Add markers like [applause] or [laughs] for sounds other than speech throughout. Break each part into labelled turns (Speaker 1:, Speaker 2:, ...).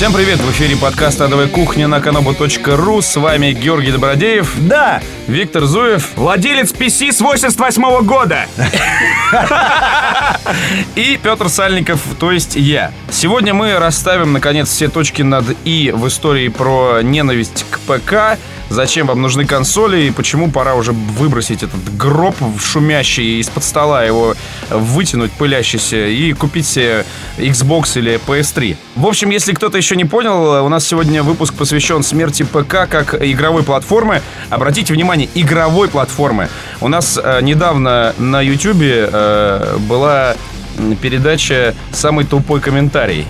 Speaker 1: Всем привет! В эфире подкаст «Адовая кухня» на kanobu.ru. С вами Георгий Добродеев.
Speaker 2: Да!
Speaker 1: Виктор Зуев.
Speaker 2: Владелец PC с 88 года!
Speaker 1: И Петр Сальников, то есть я. Сегодня мы расставим, наконец, все точки над «и» в истории про ненависть к ПК, зачем вам нужны консоли и почему пора уже выбросить этот гроб шумящий из-под стола, его вытянуть пылящийся и купить себе Xbox или PS3. В общем, если кто-то еще не понял, у нас сегодня выпуск посвящен смерти ПК как игровой платформы. Обратите внимание, игровой платформы. У нас э, недавно на YouTube э, была передача «Самый тупой комментарий».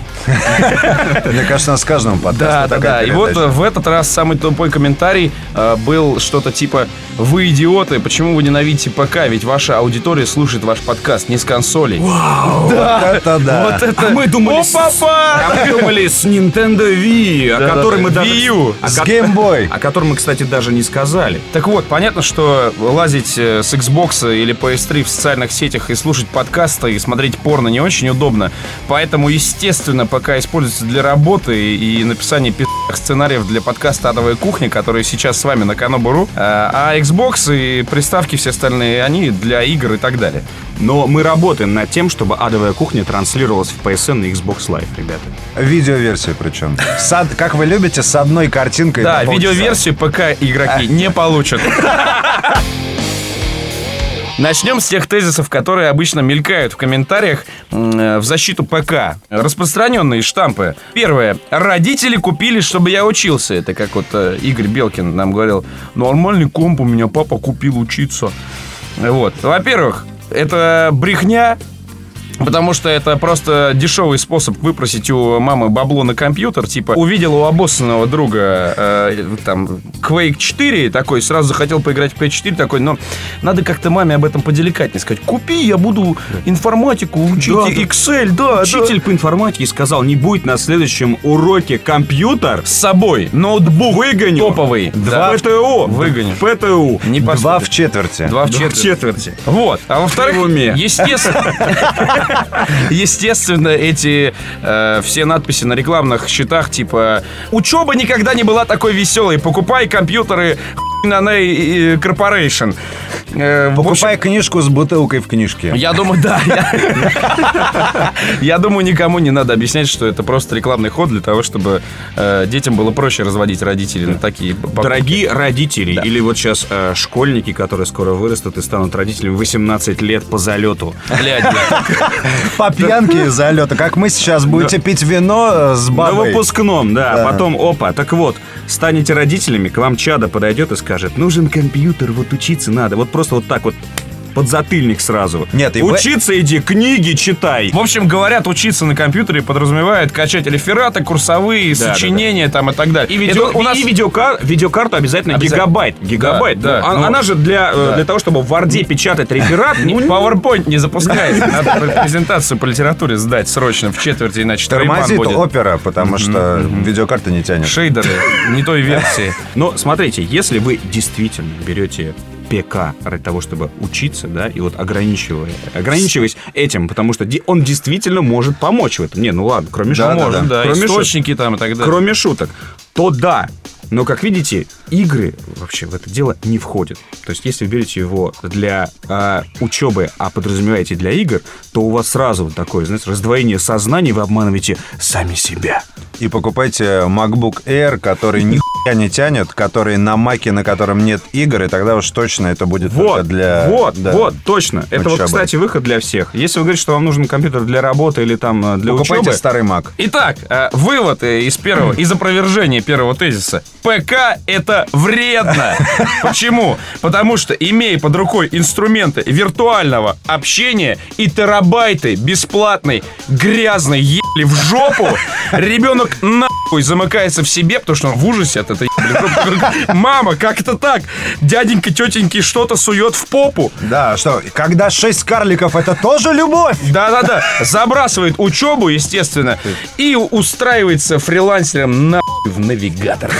Speaker 3: Мне кажется, с каждым подкастом
Speaker 1: Да, да, да. И вот в этот раз самый тупой комментарий э, был что-то типа «Вы идиоты, почему вы ненавидите ПК? Ведь ваша аудитория слушает ваш подкаст не с консолей».
Speaker 3: Да, это да.
Speaker 1: Вот это...
Speaker 2: А мы думали, с- а мы думали с Nintendo Wii, о которой мы даже...
Speaker 1: Wii U.
Speaker 3: С Game Boy.
Speaker 2: о котором мы, кстати, даже не сказали.
Speaker 1: Так вот, понятно, что лазить э, с Xbox или PS3 в социальных сетях и слушать подкасты и смотреть порно не очень удобно. Поэтому, естественно, пока используется для работы и написания сценариев для подкаста «Адовая кухня», который сейчас с вами на Канобуру. А Xbox и приставки все остальные, они для игр и так далее.
Speaker 2: Но мы работаем над тем, чтобы адовая кухня транслировалась в PSN и Xbox Live, ребята.
Speaker 3: Видеоверсию причем. [laughs] С од- Как вы любите, с одной картинкой
Speaker 1: Да, видеоверсию ПК игроки не получат. [laughs] Начнем с тех тезисов, которые обычно мелькают в комментариях э, в защиту ПК. Распространенные штампы. Первое. Родители купили, чтобы я учился. Это как вот э, Игорь Белкин нам говорил. Нормальный комп у меня папа купил учиться. Вот. Во-первых, это брехня, Потому что это просто дешевый способ выпросить у мамы бабло на компьютер. Типа, увидел у обоссанного друга э, там Quake 4, такой, сразу захотел поиграть в Quake 4, такой, но надо как-то маме об этом поделикатнее сказать. Купи, я буду информатику учить,
Speaker 2: Да, да.
Speaker 1: Excel, да, да».
Speaker 2: Учитель по информатике сказал, не будет на следующем уроке компьютер.
Speaker 1: С собой ноутбук
Speaker 2: Выгоню.
Speaker 1: топовый.
Speaker 2: Два
Speaker 1: Да.
Speaker 2: ПТУ.
Speaker 1: Выгоню.
Speaker 2: ПТУ.
Speaker 1: Не
Speaker 3: Два в четверти.
Speaker 1: Два в четверть.
Speaker 2: четверти.
Speaker 1: Вот. А во-вторых, естественно, естественно, эти э, все надписи на рекламных счетах, типа «Учеба никогда не была такой веселой, покупай компьютеры Наней Corporation». Э,
Speaker 3: Покупай книжку с бутылкой в книжке.
Speaker 1: я думаю, да. [laughs] Я, думаю, никому не надо объяснять, что это просто рекламный ход для того, чтобы э, детям было проще разводить родителей на такие.
Speaker 2: Дорогие родители, или вот сейчас э, школьники, которые скоро вырастут и станут родителями 18 лет по залету. [laughs]
Speaker 3: По пьянке из залета. Как мы сейчас будете пить вино с
Speaker 2: На
Speaker 3: бабой.
Speaker 2: выпускном, да.
Speaker 3: Да.
Speaker 2: Потом, опа, так вот, станете родителями, к вам чада подойдет и скажет, нужен компьютер, вот учиться надо. Вот просто вот так вот подзатыльник сразу.
Speaker 3: Нет, и
Speaker 2: Учиться иди, книги читай.
Speaker 1: В общем, говорят, учиться на компьютере подразумевает качать рефераты, курсовые,
Speaker 2: Да,
Speaker 1: сочинения там и так далее.
Speaker 2: И, видео,
Speaker 1: Это у нас
Speaker 2: и видеокар- видеокарту обязательно,
Speaker 1: Обязательно.
Speaker 2: гигабайт. Гигабайт.
Speaker 1: Да, да.
Speaker 2: Ну, а-
Speaker 1: Ну,
Speaker 2: она же для, э,
Speaker 1: да.
Speaker 2: для того, чтобы в Варде печатать реферат.
Speaker 1: не-
Speaker 2: ну,
Speaker 1: PowerPoint не запускает. Надо презентацию по литературе сдать срочно в четверти, иначе тройбан
Speaker 3: Тормозит
Speaker 1: будет.
Speaker 3: опера, потому что видеокарта не тянет.
Speaker 1: Шейдеры не той версии.
Speaker 2: Но смотрите, если вы действительно берете ПК ради того, чтобы учиться, да, и вот ограничивая, ограничиваясь этим, потому что он действительно может помочь в этом. Не, ну ладно, кроме
Speaker 3: Да,
Speaker 2: шуток.
Speaker 3: да,
Speaker 1: Можно, да,
Speaker 2: Кроме
Speaker 1: источники там и так далее.
Speaker 2: Кроме шуток. То да. Но, как видите, игры вообще в это дело не входят. То есть, если вы берете его для а, учебы, а подразумеваете для игр, то у вас сразу вот такое, знаете, раздвоение сознания, вы обманываете сами себя.
Speaker 3: И покупайте MacBook Air, который нихуя не тянет, который на маке, на котором нет игр, и тогда уж точно это будет только
Speaker 2: Вот,
Speaker 3: для...
Speaker 2: вот,
Speaker 3: да.
Speaker 2: вот, точно. Это вот,
Speaker 3: Учебы.
Speaker 2: кстати, выход для всех. Если вы говорите, что вам нужен компьютер для работы или там э, для
Speaker 3: Покупайте
Speaker 2: учебы,
Speaker 3: старый Mac.
Speaker 1: Итак, э, вывод э, из первого, из опровержения первого тезиса. ПК это вредно. [laughs] Почему? Потому что, имея под рукой инструменты виртуального общения и терабайты бесплатной грязной ебли в жопу, [laughs] ребенок нахуй замыкается в себе, потому что он в ужасе от этой ебли. Мама, как это так? Дяденька, тетеньки что-то сует в попу.
Speaker 3: Да, что, когда шесть карликов, это тоже любовь?
Speaker 1: Да-да-да, забрасывает учебу, естественно, и устраивается фрилансером нахуй в навигатор.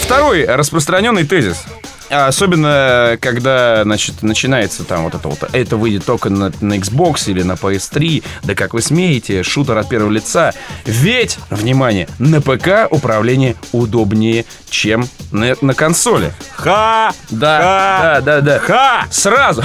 Speaker 1: Второй распространенный тезис. А Особенно, когда, значит, начинается там вот это вот, это выйдет только на, на Xbox или на PS3, да как вы смеете, шутер от первого лица. Ведь, внимание, на ПК управление удобнее, чем на, на консоли.
Speaker 2: Ха!
Speaker 1: Да,
Speaker 2: Ха!
Speaker 1: да, да, да.
Speaker 2: Ха!
Speaker 1: Сразу.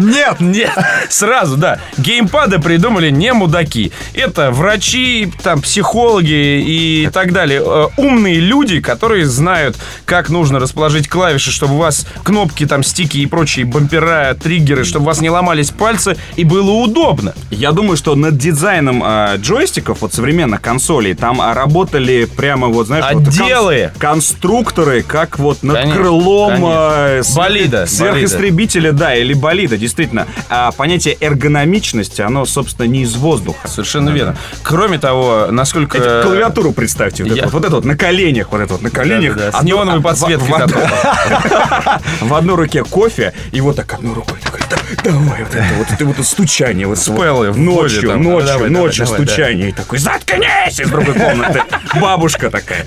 Speaker 3: Нет!
Speaker 1: Нет, сразу, да. Геймпады придумали не мудаки. Это врачи, там, психологи и так далее. Э, Умные люди, которые знают, как нужно расположить клавиши, чтобы у вас кнопки, там, стики и прочие бампера, триггеры, чтобы у вас не ломались пальцы и было удобно.
Speaker 2: Я думаю, что над дизайном а, джойстиков, вот современных консолей, там а, работали прямо вот, знаешь, вот
Speaker 1: Отделы.
Speaker 2: конструкторы, как вот над
Speaker 1: Конечно,
Speaker 2: крылом
Speaker 1: конечно.
Speaker 2: а, сверх-
Speaker 1: Болида,
Speaker 2: сверхистребителя, да, или болида, действительно. А понятие эргономичности, оно, собственно, не из воздуха.
Speaker 1: Совершенно верно. Кроме того, насколько...
Speaker 2: Эти- клавиатуру представьте, вот,
Speaker 1: я-
Speaker 2: это вот, вот это вот на коленях, вот это вот на коленях.
Speaker 1: Да-да-да, с
Speaker 2: Одно-
Speaker 1: неоновой
Speaker 2: а,
Speaker 1: подсветкой
Speaker 2: в- в- одной руке кофе, и вот так одной рукой такой, «Да, давай, вот это вот, это вот стучание. Вот,
Speaker 1: Спеллы в
Speaker 2: ночью,
Speaker 1: там.
Speaker 2: ночью,
Speaker 1: Давай, давай,
Speaker 2: ночью
Speaker 1: давай,
Speaker 2: стучание. И такой, заткнись из другой комнаты. Бабушка такая.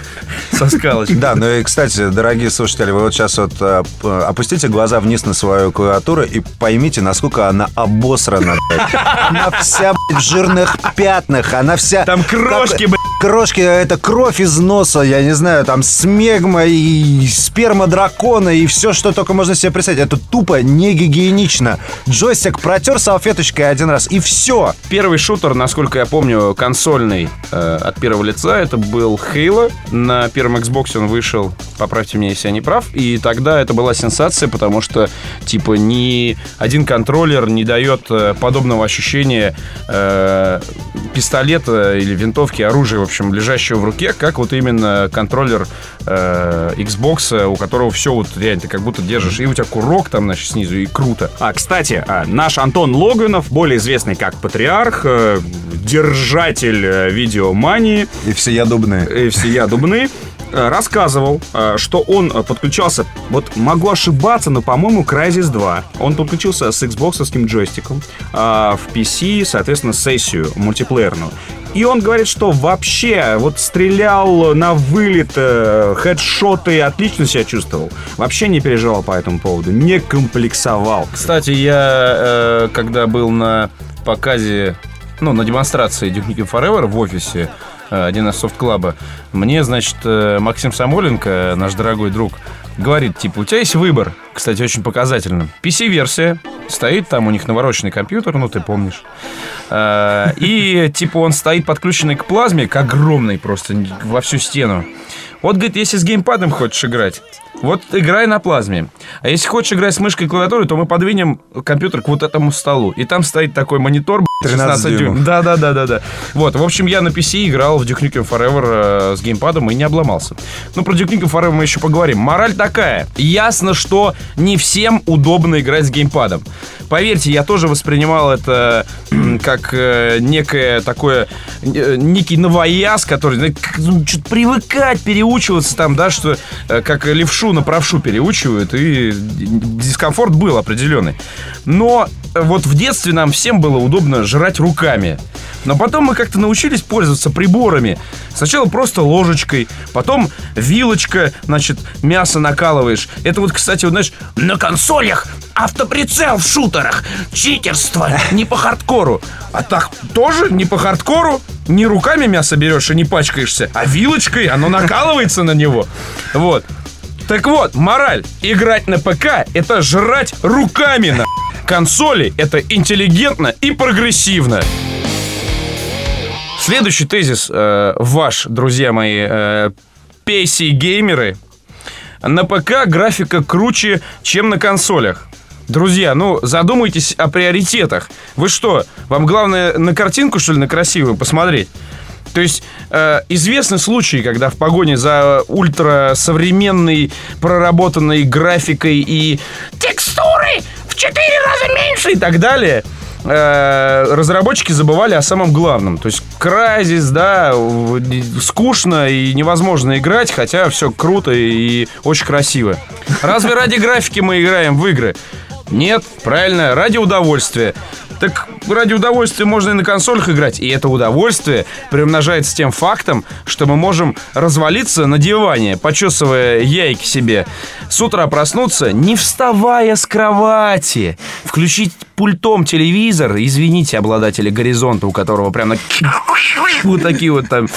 Speaker 1: Со скалочкой.
Speaker 3: Да, ну и, кстати, дорогие слушатели, вы вот сейчас вот п- опустите глаза вниз на свою клавиатуру и поймите, насколько она обосрана. Она вся, в жирных пятнах, она вся...
Speaker 1: Там крошки,
Speaker 3: Крошки, это кровь из носа, я не знаю, там смегма и сперма дракона и все, что только можно себе представить. Это тупо не гигиенично. Джойстик протер салфеточкой один раз, и все.
Speaker 1: Первый шутер, насколько я помню, консольный э, от первого лица, это был Halo. На первом Xbox он вышел, поправьте меня, если я не прав. И тогда это была сенсация, потому что, типа, ни один контроллер не дает э, подобного ощущения э, пистолета или винтовки, оружия, общем, лежащего в руке, как вот именно контроллер э, Xbox, у которого все вот реально, ты как будто держишь, и у тебя курок там, значит, снизу, и круто.
Speaker 2: А, кстати, а, наш Антон Логвинов, более известный как Патриарх, э, держатель э, видеомании,
Speaker 3: И все ядубные.
Speaker 2: э, всея Дубны, э, рассказывал, э, что он э, подключался, вот могу ошибаться, но, по-моему, Crysis 2. Он подключился с Xbox джойстиком э, в PC, соответственно, сессию мультиплеерную. И он говорит, что вообще вот стрелял на вылет, э, хедшоты, отлично себя чувствовал. Вообще не переживал по этому поводу, не комплексовал.
Speaker 1: Кстати, я э, когда был на показе, ну, на демонстрации Duke Nukem Forever в офисе э, 1С софт-клаба, мне, значит, э, Максим Самоленко, наш дорогой друг, говорит, типа, у тебя есть выбор, кстати, очень показательно. PC-версия, стоит там у них навороченный компьютер, ну, ты помнишь. Э, И, типа, он стоит подключенный к плазме, к огромной просто, во всю стену. Вот, говорит, если с геймпадом хочешь играть, вот играй на плазме. А если хочешь играть с мышкой и клавиатурой, то мы подвинем компьютер к вот этому столу. И там стоит такой монитор,
Speaker 3: 13
Speaker 1: 16 дюймов.
Speaker 3: дюймов.
Speaker 1: Да, да, да, да, да. Вот, в общем, я на PC играл в Duke Nukem Forever э, с геймпадом и не обломался. Ну, про Duke Nukem Forever мы еще поговорим. Мораль такая. Ясно, что не всем удобно играть с геймпадом. Поверьте, я тоже воспринимал это как э, некое такое, э, некий новояз, который, ну, что-то привыкать, переучиваться там, да, что э, как левшу на правшу переучивают, и дискомфорт был определенный. Но вот в детстве нам всем было удобно жрать руками. Но потом мы как-то научились пользоваться приборами. Сначала просто ложечкой, потом вилочка, значит, мясо накалываешь. Это вот, кстати, вот, знаешь, на консолях автоприцел в шутерах. Читерство, не по хардкору. А так тоже не по хардкору. Не руками мясо берешь и не пачкаешься, а вилочкой оно накалывается на него. Вот. Так вот, мораль. Играть на ПК – это жрать руками на консоли. Это интеллигентно и прогрессивно. Следующий тезис э, ваш, друзья мои, э, PC-геймеры. На ПК графика круче, чем на консолях. Друзья, ну задумайтесь о приоритетах. Вы что, вам главное на картинку, что ли, на красивую посмотреть? То есть э, известны случаи, когда в погоне за ультрасовременной проработанной графикой и 4 раза меньше и так далее, э, разработчики забывали о самом главном. То есть Crysis, да, скучно и невозможно играть, хотя все круто и очень красиво. Разве ради графики мы играем в игры? Нет, правильно, ради удовольствия. Так ради удовольствия можно и на консолях играть. И это удовольствие приумножается тем фактом, что мы можем развалиться на диване, почесывая яйки себе. С утра проснуться, не вставая с кровати. Включить пультом телевизор. Извините, обладатели горизонта, у которого прям на... [laughs] Вот такие вот там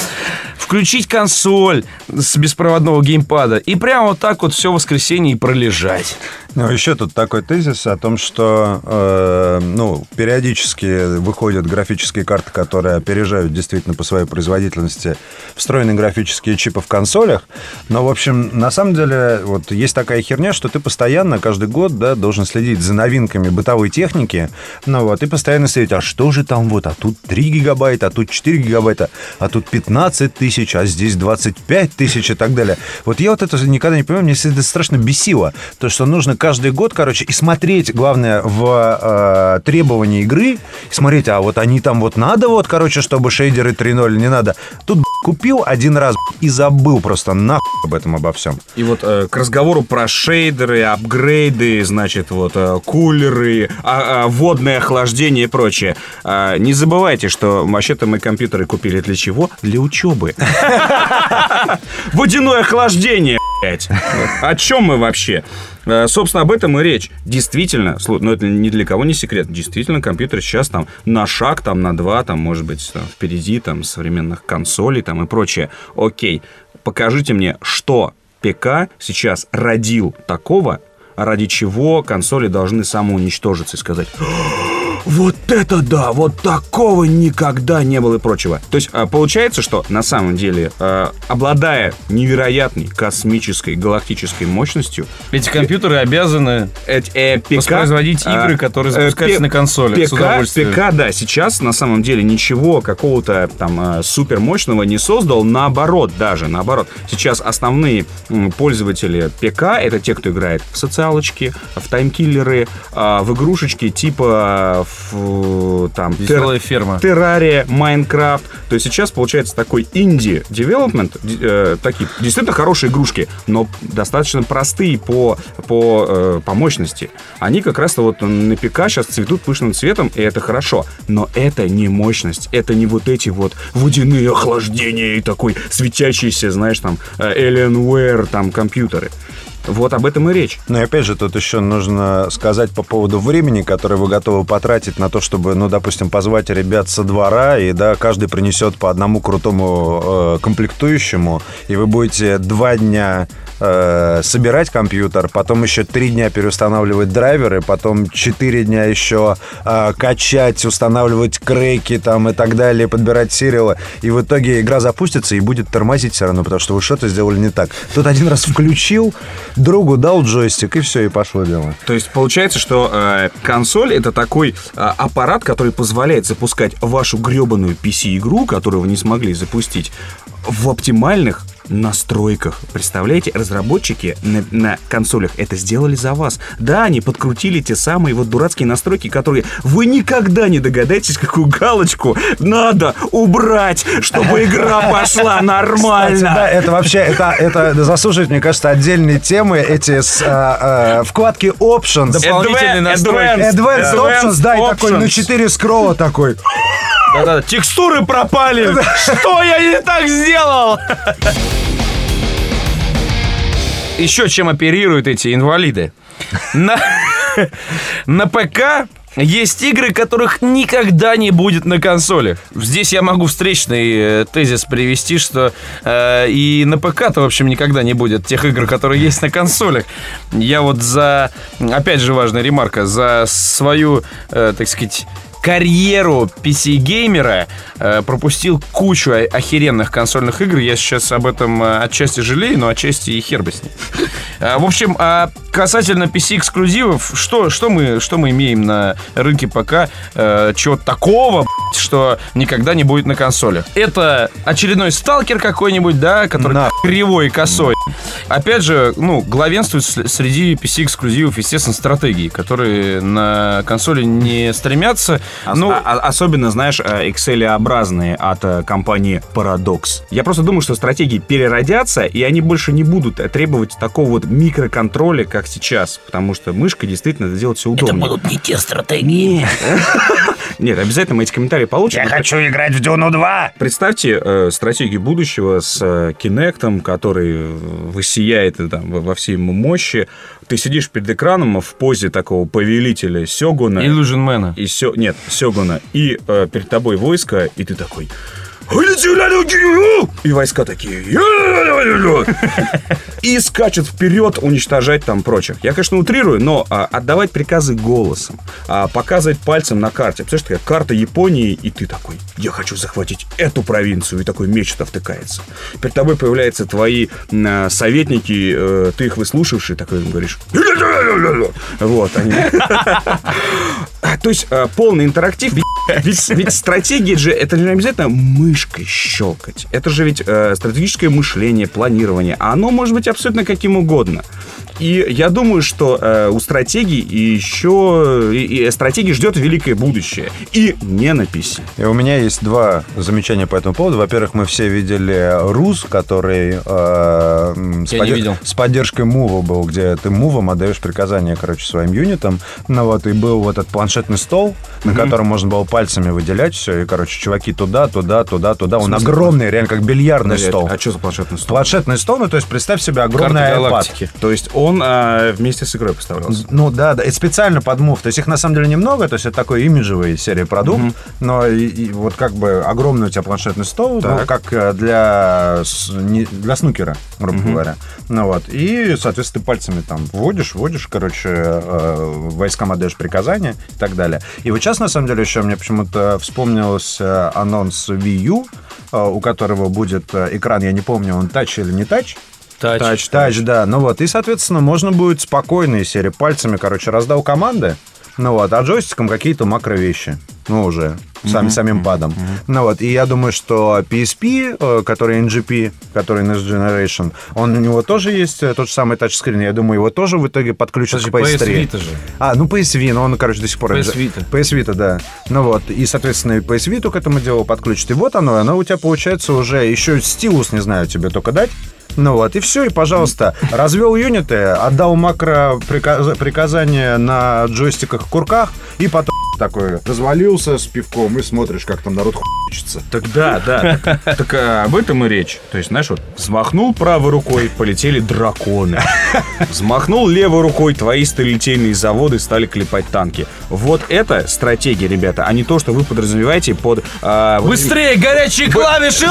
Speaker 1: включить консоль с беспроводного геймпада и прямо вот так вот все воскресенье и пролежать.
Speaker 3: Ну, еще тут такой тезис о том, что э, ну, периодически выходят графические карты, которые опережают действительно по своей производительности встроенные графические чипы в консолях. Но, в общем, на самом деле, вот есть такая херня, что ты постоянно, каждый год, да, должен следить за новинками бытовой техники. Ну вот, и постоянно следить, а что же там вот, а тут 3 гигабайта, а тут 4 гигабайта, а тут 15 тысяч, а здесь 25 тысяч и так далее. Вот я вот это никогда не понимаю, мне это страшно бесило. То, что нужно каждый год, короче, и смотреть, главное, в э, требования игры, смотреть, а вот они там вот надо вот, короче, чтобы шейдеры 3.0 не надо. Тут купил один раз и забыл просто нахуй об этом обо всем.
Speaker 2: И вот э, к разговору про шейдеры, апгрейды, значит, вот э, кулеры, а, а, водное охлаждение и прочее. А, не забывайте, что вообще-то мы компьютеры купили для чего? Для учебы. [laughs] Водяное охлаждение, блядь. О чем мы вообще? Э, Собственно, об этом и речь. Действительно, но это ни для кого не секрет, действительно, компьютер сейчас там на шаг, там на два, там, может быть, там, впереди там современных консолей там и прочее. Окей, покажите мне, что ПК сейчас родил такого, ради чего консоли должны самоуничтожиться и сказать вот это да, вот такого никогда не было и прочего. То есть а, получается, что на самом деле, а, обладая невероятной космической галактической мощностью,
Speaker 1: Эти компьютеры обязаны
Speaker 2: э, ПК,
Speaker 1: воспроизводить
Speaker 2: а,
Speaker 1: игры, которые
Speaker 2: э,
Speaker 1: запускаются на консолях с удовольствием.
Speaker 2: ПК, да, сейчас на самом деле ничего какого-то там э, супер мощного не создал, наоборот даже, наоборот. Сейчас основные пользователи ПК это те, кто играет в социалочки, в таймкиллеры, в игрушечки типа там
Speaker 1: Веселая ферма.
Speaker 2: Террария, Майнкрафт. То есть сейчас получается такой инди-девелопмент, э, такие действительно хорошие игрушки, но достаточно простые по, по, э, по мощности. Они как раз-то вот на ПК сейчас цветут пышным цветом, и это хорошо. Но это не мощность, это не вот эти вот водяные охлаждения и такой светящийся, знаешь, там, э, Alienware, там, компьютеры. Вот об этом и речь.
Speaker 3: Ну и опять же, тут еще нужно сказать по поводу времени, которое вы готовы потратить на то, чтобы, ну, допустим, позвать ребят со двора, и, да, каждый принесет по одному крутому э, комплектующему, и вы будете два дня э, собирать компьютер, потом еще три дня переустанавливать драйверы, потом четыре дня еще э, качать, устанавливать крейки там и так далее, подбирать сериалы, и в итоге игра запустится и будет тормозить все равно, потому что вы что-то сделали не так. Тут один раз включил, другу дал джойстик, и все, и пошло дело.
Speaker 2: То есть получается, что э, консоль это такой э, аппарат, который позволяет запускать вашу гребаную PC-игру, которую вы не смогли запустить, в оптимальных настройках. Представляете, разработчики на, на консолях это сделали за вас. Да, они подкрутили те самые вот дурацкие настройки, которые вы никогда не догадаетесь, какую галочку надо убрать, чтобы игра [laughs] пошла нормально.
Speaker 3: Кстати, да, это вообще, это, это заслуживает, мне кажется, отдельной темы, эти с, а, а, вкладки Options.
Speaker 1: Дополнительные
Speaker 2: Advanced-
Speaker 1: настройки.
Speaker 3: Advanced
Speaker 2: Advanced
Speaker 3: Options, да, и такой
Speaker 2: Options.
Speaker 3: на 4 скролла такой.
Speaker 1: Да-да, текстуры пропали. Что я не так сделал? Еще чем оперируют эти инвалиды? На, на ПК есть игры, которых никогда не будет на консолях. Здесь я могу встречный э, тезис привести, что э, и на ПК-то, в общем, никогда не будет тех игр, которые есть на консолях. Я вот за, опять же важная ремарка, за свою, э, так сказать, карьеру PC-геймера э, пропустил кучу охеренных консольных игр. Я сейчас об этом э, отчасти жалею, но отчасти и хер бы с ним. Э, в общем, а касательно PC-эксклюзивов, что, что, мы, что мы имеем на рынке ПК? Чего такого, что никогда не будет на консолях? Это очередной сталкер какой-нибудь, да, который
Speaker 3: На.
Speaker 1: кривой и косой. Опять же, ну, главенствует среди PC-эксклюзивов, естественно, стратегии, которые на консоли не стремятся.
Speaker 2: Ос-
Speaker 1: Ну,
Speaker 2: а- а- особенно, знаешь, э, Excel-образные от э, компании Paradox. Я просто думаю, что стратегии переродятся, и они больше не будут э, требовать такого вот микроконтроля, как сейчас, потому что мышкой действительно это делать все удобнее.
Speaker 4: будут не те стратегии. [laughs]
Speaker 2: Нет, обязательно мы эти комментарии получим.
Speaker 3: Я хочу играть в Дюну 2!
Speaker 2: Представьте э, стратегию будущего с э, Кинектом, который высияет там, во во всей ему мощи. Ты сидишь перед экраном в позе такого повелителя Сёгуна.
Speaker 1: Man.
Speaker 2: И сё... Нет, Сёгуна. И э, перед тобой войско, и ты такой... И войска такие... И скачут вперед уничтожать там прочих. Я, конечно, утрирую, но а, отдавать приказы голосом, а, показывать пальцем на карте. Представляешь, такая карта Японии, и ты такой, я хочу захватить эту провинцию, и такой меч туда втыкается. Перед тобой появляются твои а, советники, э, ты их выслушавший, такой им говоришь... Вот, они... То есть э, полный интерактив. Ведь- ведь стратегия же, это же не обязательно мышкой щелкать. Это же ведь э, стратегическое мышление, планирование. А оно может быть абсолютно каким угодно. И я думаю, что э, у стратегии и еще... И, и стратегии ждет великое будущее. И не на PC.
Speaker 3: И у меня есть два замечания по этому поводу. Во-первых, мы все видели РУС, который э, с,
Speaker 1: видел.
Speaker 3: с поддержкой мува был, где ты мувом отдаешь приказания, короче, своим юнитам. Ну вот, и был вот этот планшетный стол, на котором можно было пальцами выделять все. И, короче, чуваки туда, туда, туда, туда. Он огромный, реально как бильярдный
Speaker 2: Подожди,
Speaker 3: стол.
Speaker 2: А что за планшетный стол?
Speaker 3: Планшетный стол, ну, то есть представь себе огромный iPad.
Speaker 2: То есть он а, вместе с игрой поставлялся.
Speaker 3: Ну да, да, и специально под мув. То есть их на самом деле немного, то есть это такой имиджевый серия продукт, но и, и вот как бы огромный у тебя планшетный стол, ну, как э, для, не- для снукера, грубо говоря. Ну вот, и, соответственно, ты пальцами там вводишь, вводишь, короче, э, войскам отдаешь приказания и так далее. И вот сейчас, на самом деле, еще мне почему-то вспомнился анонс Wii U, э, у которого будет э, экран, я не помню, он тач или не тач,
Speaker 1: Тач.
Speaker 2: Тач,
Speaker 3: Тач, да. Ну вот, и, соответственно, можно будет спокойно из серии пальцами, короче, раздал команды, ну вот, а джойстиком какие-то макро-вещи. Ну, уже, сами, самим падом. Ну вот, и я думаю, что PSP, э, который NGP, который Next Generation, он у него тоже есть э, тот же самый тачскрин. Я думаю, его тоже в итоге подключат
Speaker 1: Подожди,
Speaker 3: к PS3.
Speaker 1: PS Vita же.
Speaker 3: А, ну PS Vita, но он, короче, до сих пор...
Speaker 1: PS Vita.
Speaker 3: PS Vita, да. Ну вот, и, соответственно, и PS Vita к этому делу подключит. И вот оно, оно у тебя получается уже еще стилус, не знаю, тебе только дать. Ну вот, и все, и, пожалуйста, развел юниты, отдал макро приказ- приказания на джойстиках курках, и потом такой развалился с пивком, и смотришь, как там народ хуйчится.
Speaker 2: Так да, да. Так, так, а, об этом и речь. То есть, знаешь, вот взмахнул правой рукой, полетели драконы. Взмахнул левой рукой, твои сталелитейные заводы стали клепать танки. Вот это стратегия, ребята, а не то, что вы подразумеваете под... а,
Speaker 1: Быстрее, горячие клавиши!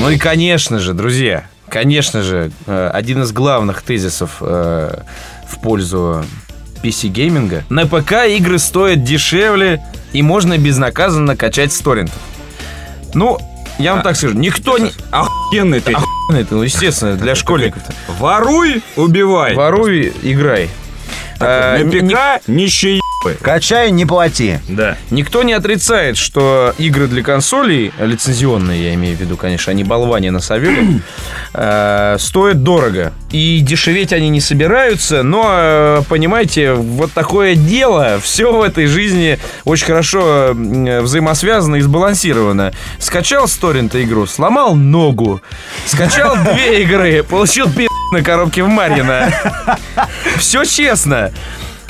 Speaker 1: Ну и, конечно же, друзья, конечно же, э, один из главных тезисов э, в пользу PC-гейминга. На ПК игры стоят дешевле и можно безнаказанно качать с торрентов. Ну, я вам так скажу, никто не... [laughs]
Speaker 2: Охуенный ты.
Speaker 1: Охуенно это, ну, естественно, для школьников.
Speaker 2: Воруй, убивай.
Speaker 1: Воруй, играй. Э,
Speaker 2: На
Speaker 1: ни- ни-
Speaker 2: ПК нищие
Speaker 3: Качай, не плати.
Speaker 2: Да.
Speaker 1: Никто не отрицает, что игры для консолей, лицензионные, я имею в виду, конечно, они болване на Савеле, [clears throat] э, стоят дорого. И дешеветь они не собираются, но, э, понимаете, вот такое дело, все в этой жизни очень хорошо э, взаимосвязано и сбалансировано. Скачал с торрента игру, сломал ногу. Скачал [laughs] две игры, получил пи*** на коробке в Марьино. [laughs] Все честно.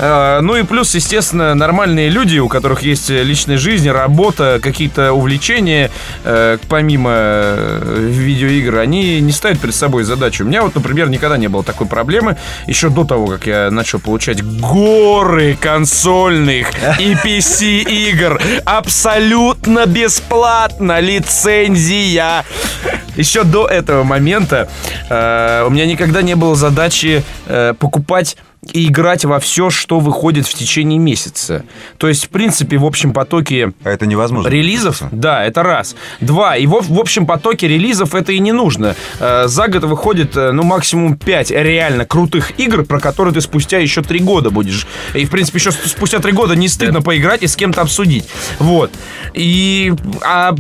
Speaker 1: Э, Ну и плюс, естественно, нормальные люди, у которых есть личная жизнь, работа, какие-то увлечения, э, помимо э, видеоигр, они не ставят перед собой задачу. У меня вот, например, никогда не было такой проблемы. Еще до того, как я начал получать горы консольных и [laughs] PC-игр абсолютно бесплатно, лицензия. Еще до этого момента у меня никогда не было задачи покупать и играть во все, что выходит в течение месяца. То есть, в принципе, в общем потоке
Speaker 3: А это невозможно.
Speaker 1: релизов, да, это раз. Два, и в, в общем потоке релизов это и не нужно. Э, за год выходит, э, ну, максимум пять реально крутых игр, про которые ты спустя еще три года будешь. И, в принципе, еще спустя три года не стыдно поиграть и с кем-то обсудить. Вот. И а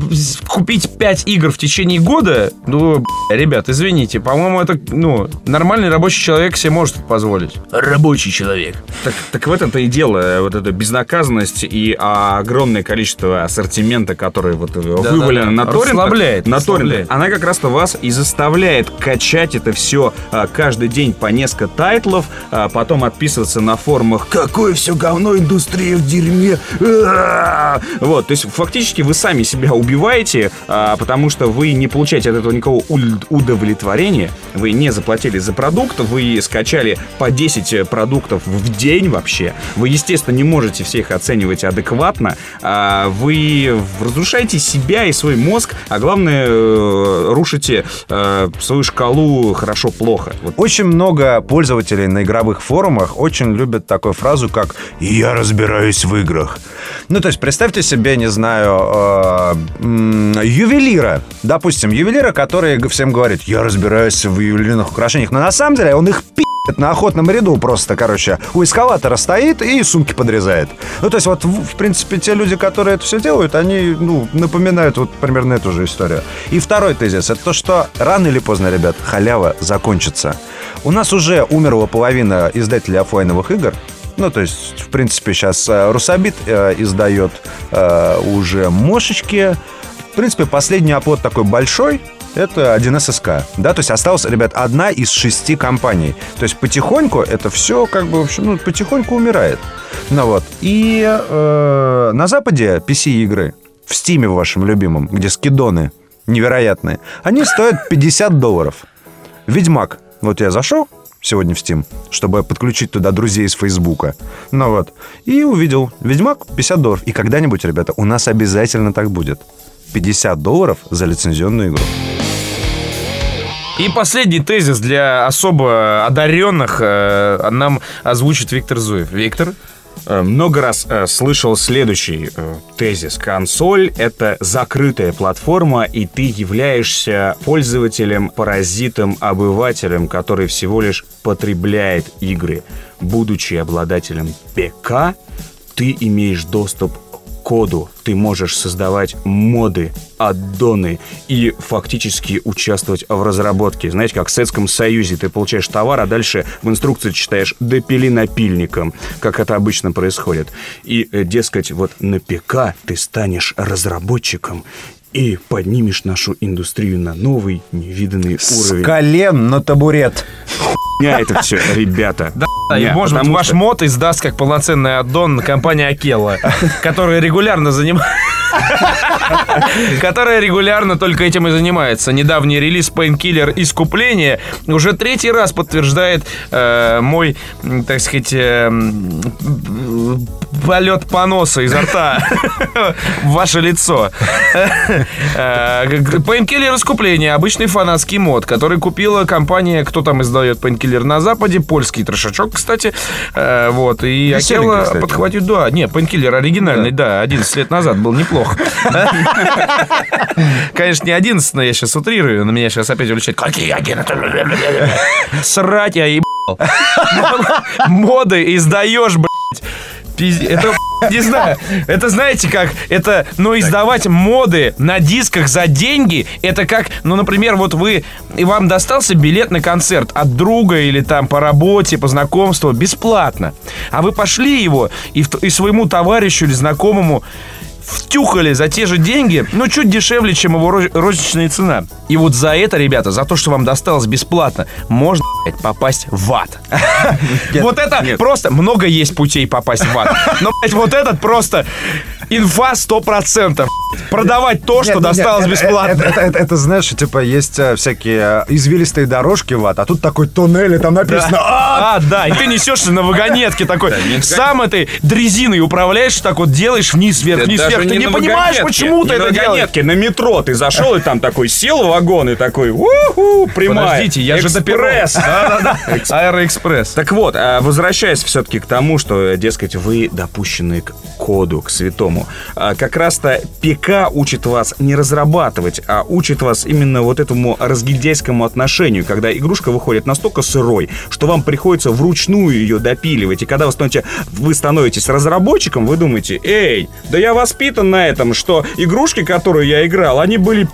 Speaker 1: купить пять игр в течение года, ну, ребят, извините, по-моему, это, ну, нормальный рабочий человек себе может позволить. Рабочий человек.
Speaker 2: Так, так в этом-то и дело, вот эта безнаказанность и огромное количество ассортимента, который вот вывалено
Speaker 1: да.
Speaker 2: на торрентах,
Speaker 1: Расслабляет,
Speaker 2: на торрентах, она как раз-то вас и заставляет качать это все а, каждый день по несколько тайтлов, а потом отписываться на форумах «Какое все говно, индустрия в дерьме!» А-а-а!» Вот, то есть фактически вы сами себя убиваете, а, потому что вы не получаете от этого никакого уд- удовлетворения, вы не заплатили за продукт, вы скачали по 10 продуктов в день вообще, вы, естественно, не можете всех оценивать адекватно, а, вы разрушаете себя и свой мозг, а главное, э, рушите э, свою шкалу хорошо-плохо. Вот
Speaker 3: Очень много пользователей на игровых форумах очень любят такую фразу, как «я разбираюсь в играх». Ну, то есть, представьте себе, не знаю, э, ювелира. Допустим, ювелира, который всем говорит «я разбираюсь в ювелирных украшениях», но на самом деле он их пи***т на охотном ряду просто, короче, у эскалатора стоит и сумки подрезает. Ну, то есть, вот, в, принципе, те люди, которые это все делают, они, ну, напоминают вот примерно эту же историю. И второй тезис, это то, что рано или поздно, ребят, халява закончится. У нас уже умерла половина издателей офлайновых игр, ну, то есть, в принципе, сейчас Русабит э, издает э, уже мошечки. В принципе, последний оплот такой большой, это 1С да, то есть осталась, ребят, одна из шести компаний. То есть потихоньку это все как бы, в общем, ну, потихоньку умирает. Ну вот. И э, на Западе PC-игры, в Стиме вашем любимом, где скидоны невероятные, они стоят 50 долларов. Ведьмак. Вот я зашел сегодня в Steam, чтобы подключить туда друзей из Фейсбука. Ну вот. И увидел. Ведьмак 50 долларов. И когда-нибудь, ребята, у нас обязательно так будет. 50 долларов за лицензионную игру.
Speaker 1: И последний тезис для особо одаренных э, нам озвучит Виктор Зуев. Виктор?
Speaker 2: Э, Много раз э, слышал следующий э, тезис. Консоль — это закрытая платформа, и ты являешься пользователем, паразитом, обывателем, который всего лишь потребляет игры. Будучи обладателем ПК, ты имеешь доступ коду. Ты можешь создавать моды, аддоны и фактически участвовать в разработке. Знаете, как в Советском Союзе ты получаешь товар, а дальше в инструкции читаешь «допили напильником», как это обычно происходит. И, э, дескать, вот на ПК ты станешь разработчиком и поднимешь нашу индустрию на новый, невиданный
Speaker 3: С
Speaker 2: уровень.
Speaker 3: колен на табурет.
Speaker 2: Хуйня это все, ребята.
Speaker 1: Да, и,
Speaker 2: Не,
Speaker 1: может быть,
Speaker 2: потому
Speaker 1: ваш
Speaker 2: что-
Speaker 1: мод издаст как полноценный аддон компания Акела, которая регулярно занимается... Которая регулярно только этим и занимается. Недавний релиз Painkiller Искупление уже третий раз подтверждает э, мой, м, так сказать, э, м, полет поноса изо рта в ваше лицо. Э, Painkiller Искупление. Обычный фанатский мод, который купила компания, кто там издает Painkiller на Западе, польский трешачок, кстати. Э, Вот, и Акела
Speaker 3: кстати.
Speaker 1: подхватит, да, не, Painkiller оригинальный, да, 11 лет назад был неплохо. [laughs] Конечно, не 11, но я сейчас утрирую, на меня сейчас опять улетает. Какие 11? Срать я ебал. [laughs] Моды издаешь, блядь. Это, [laughs] не знаю, это знаете как, это, ну, издавать моды на дисках за деньги, это как, ну, например, вот вы, и вам достался билет на концерт от друга или там по работе, по знакомству, бесплатно. А вы пошли его и, и своему товарищу или знакомому втюхали за те же деньги, но чуть дешевле, чем его роз- розничная цена. И вот за это, ребята, за то, что вам досталось бесплатно, можно блядь, попасть в ад. [laughs] Вот это просто... Много есть путей попасть в ад. Но, блядь, вот этот просто инфа 100%. Продавать то, что
Speaker 3: Нет,
Speaker 1: досталось
Speaker 3: это-
Speaker 1: бесплатно.
Speaker 3: Это, это- это, знаешь, типа есть э, всякие э, извилистые дорожки в ад, а тут такой туннель, и там написано «А!»
Speaker 1: А, да, и ты несешься на вагонетке такой. Сам этой дрезиной управляешь, так вот делаешь вниз, вверх, вниз, вверх. Ты не
Speaker 2: на
Speaker 1: понимаешь, почему ты
Speaker 2: не
Speaker 1: это делаешь.
Speaker 2: на метро ты зашел и там такой сел в вагон и такой уху, прямая.
Speaker 1: Подождите, я же. Да-да-да. Аэроэкспресс.
Speaker 2: Так вот, а, возвращаясь все-таки к тому, что, дескать, вы допущены к коду, к святому. А, Как раз-то ПК учит вас не разрабатывать, а учит вас именно вот этому разгильдяйскому отношению, когда игрушка выходит настолько сырой, что вам приходится вручную ее допиливать. И когда вы становитесь, вы становитесь разработчиком, вы думаете, эй, да я вас воспитан на этом, что игрушки, которые я играл, они были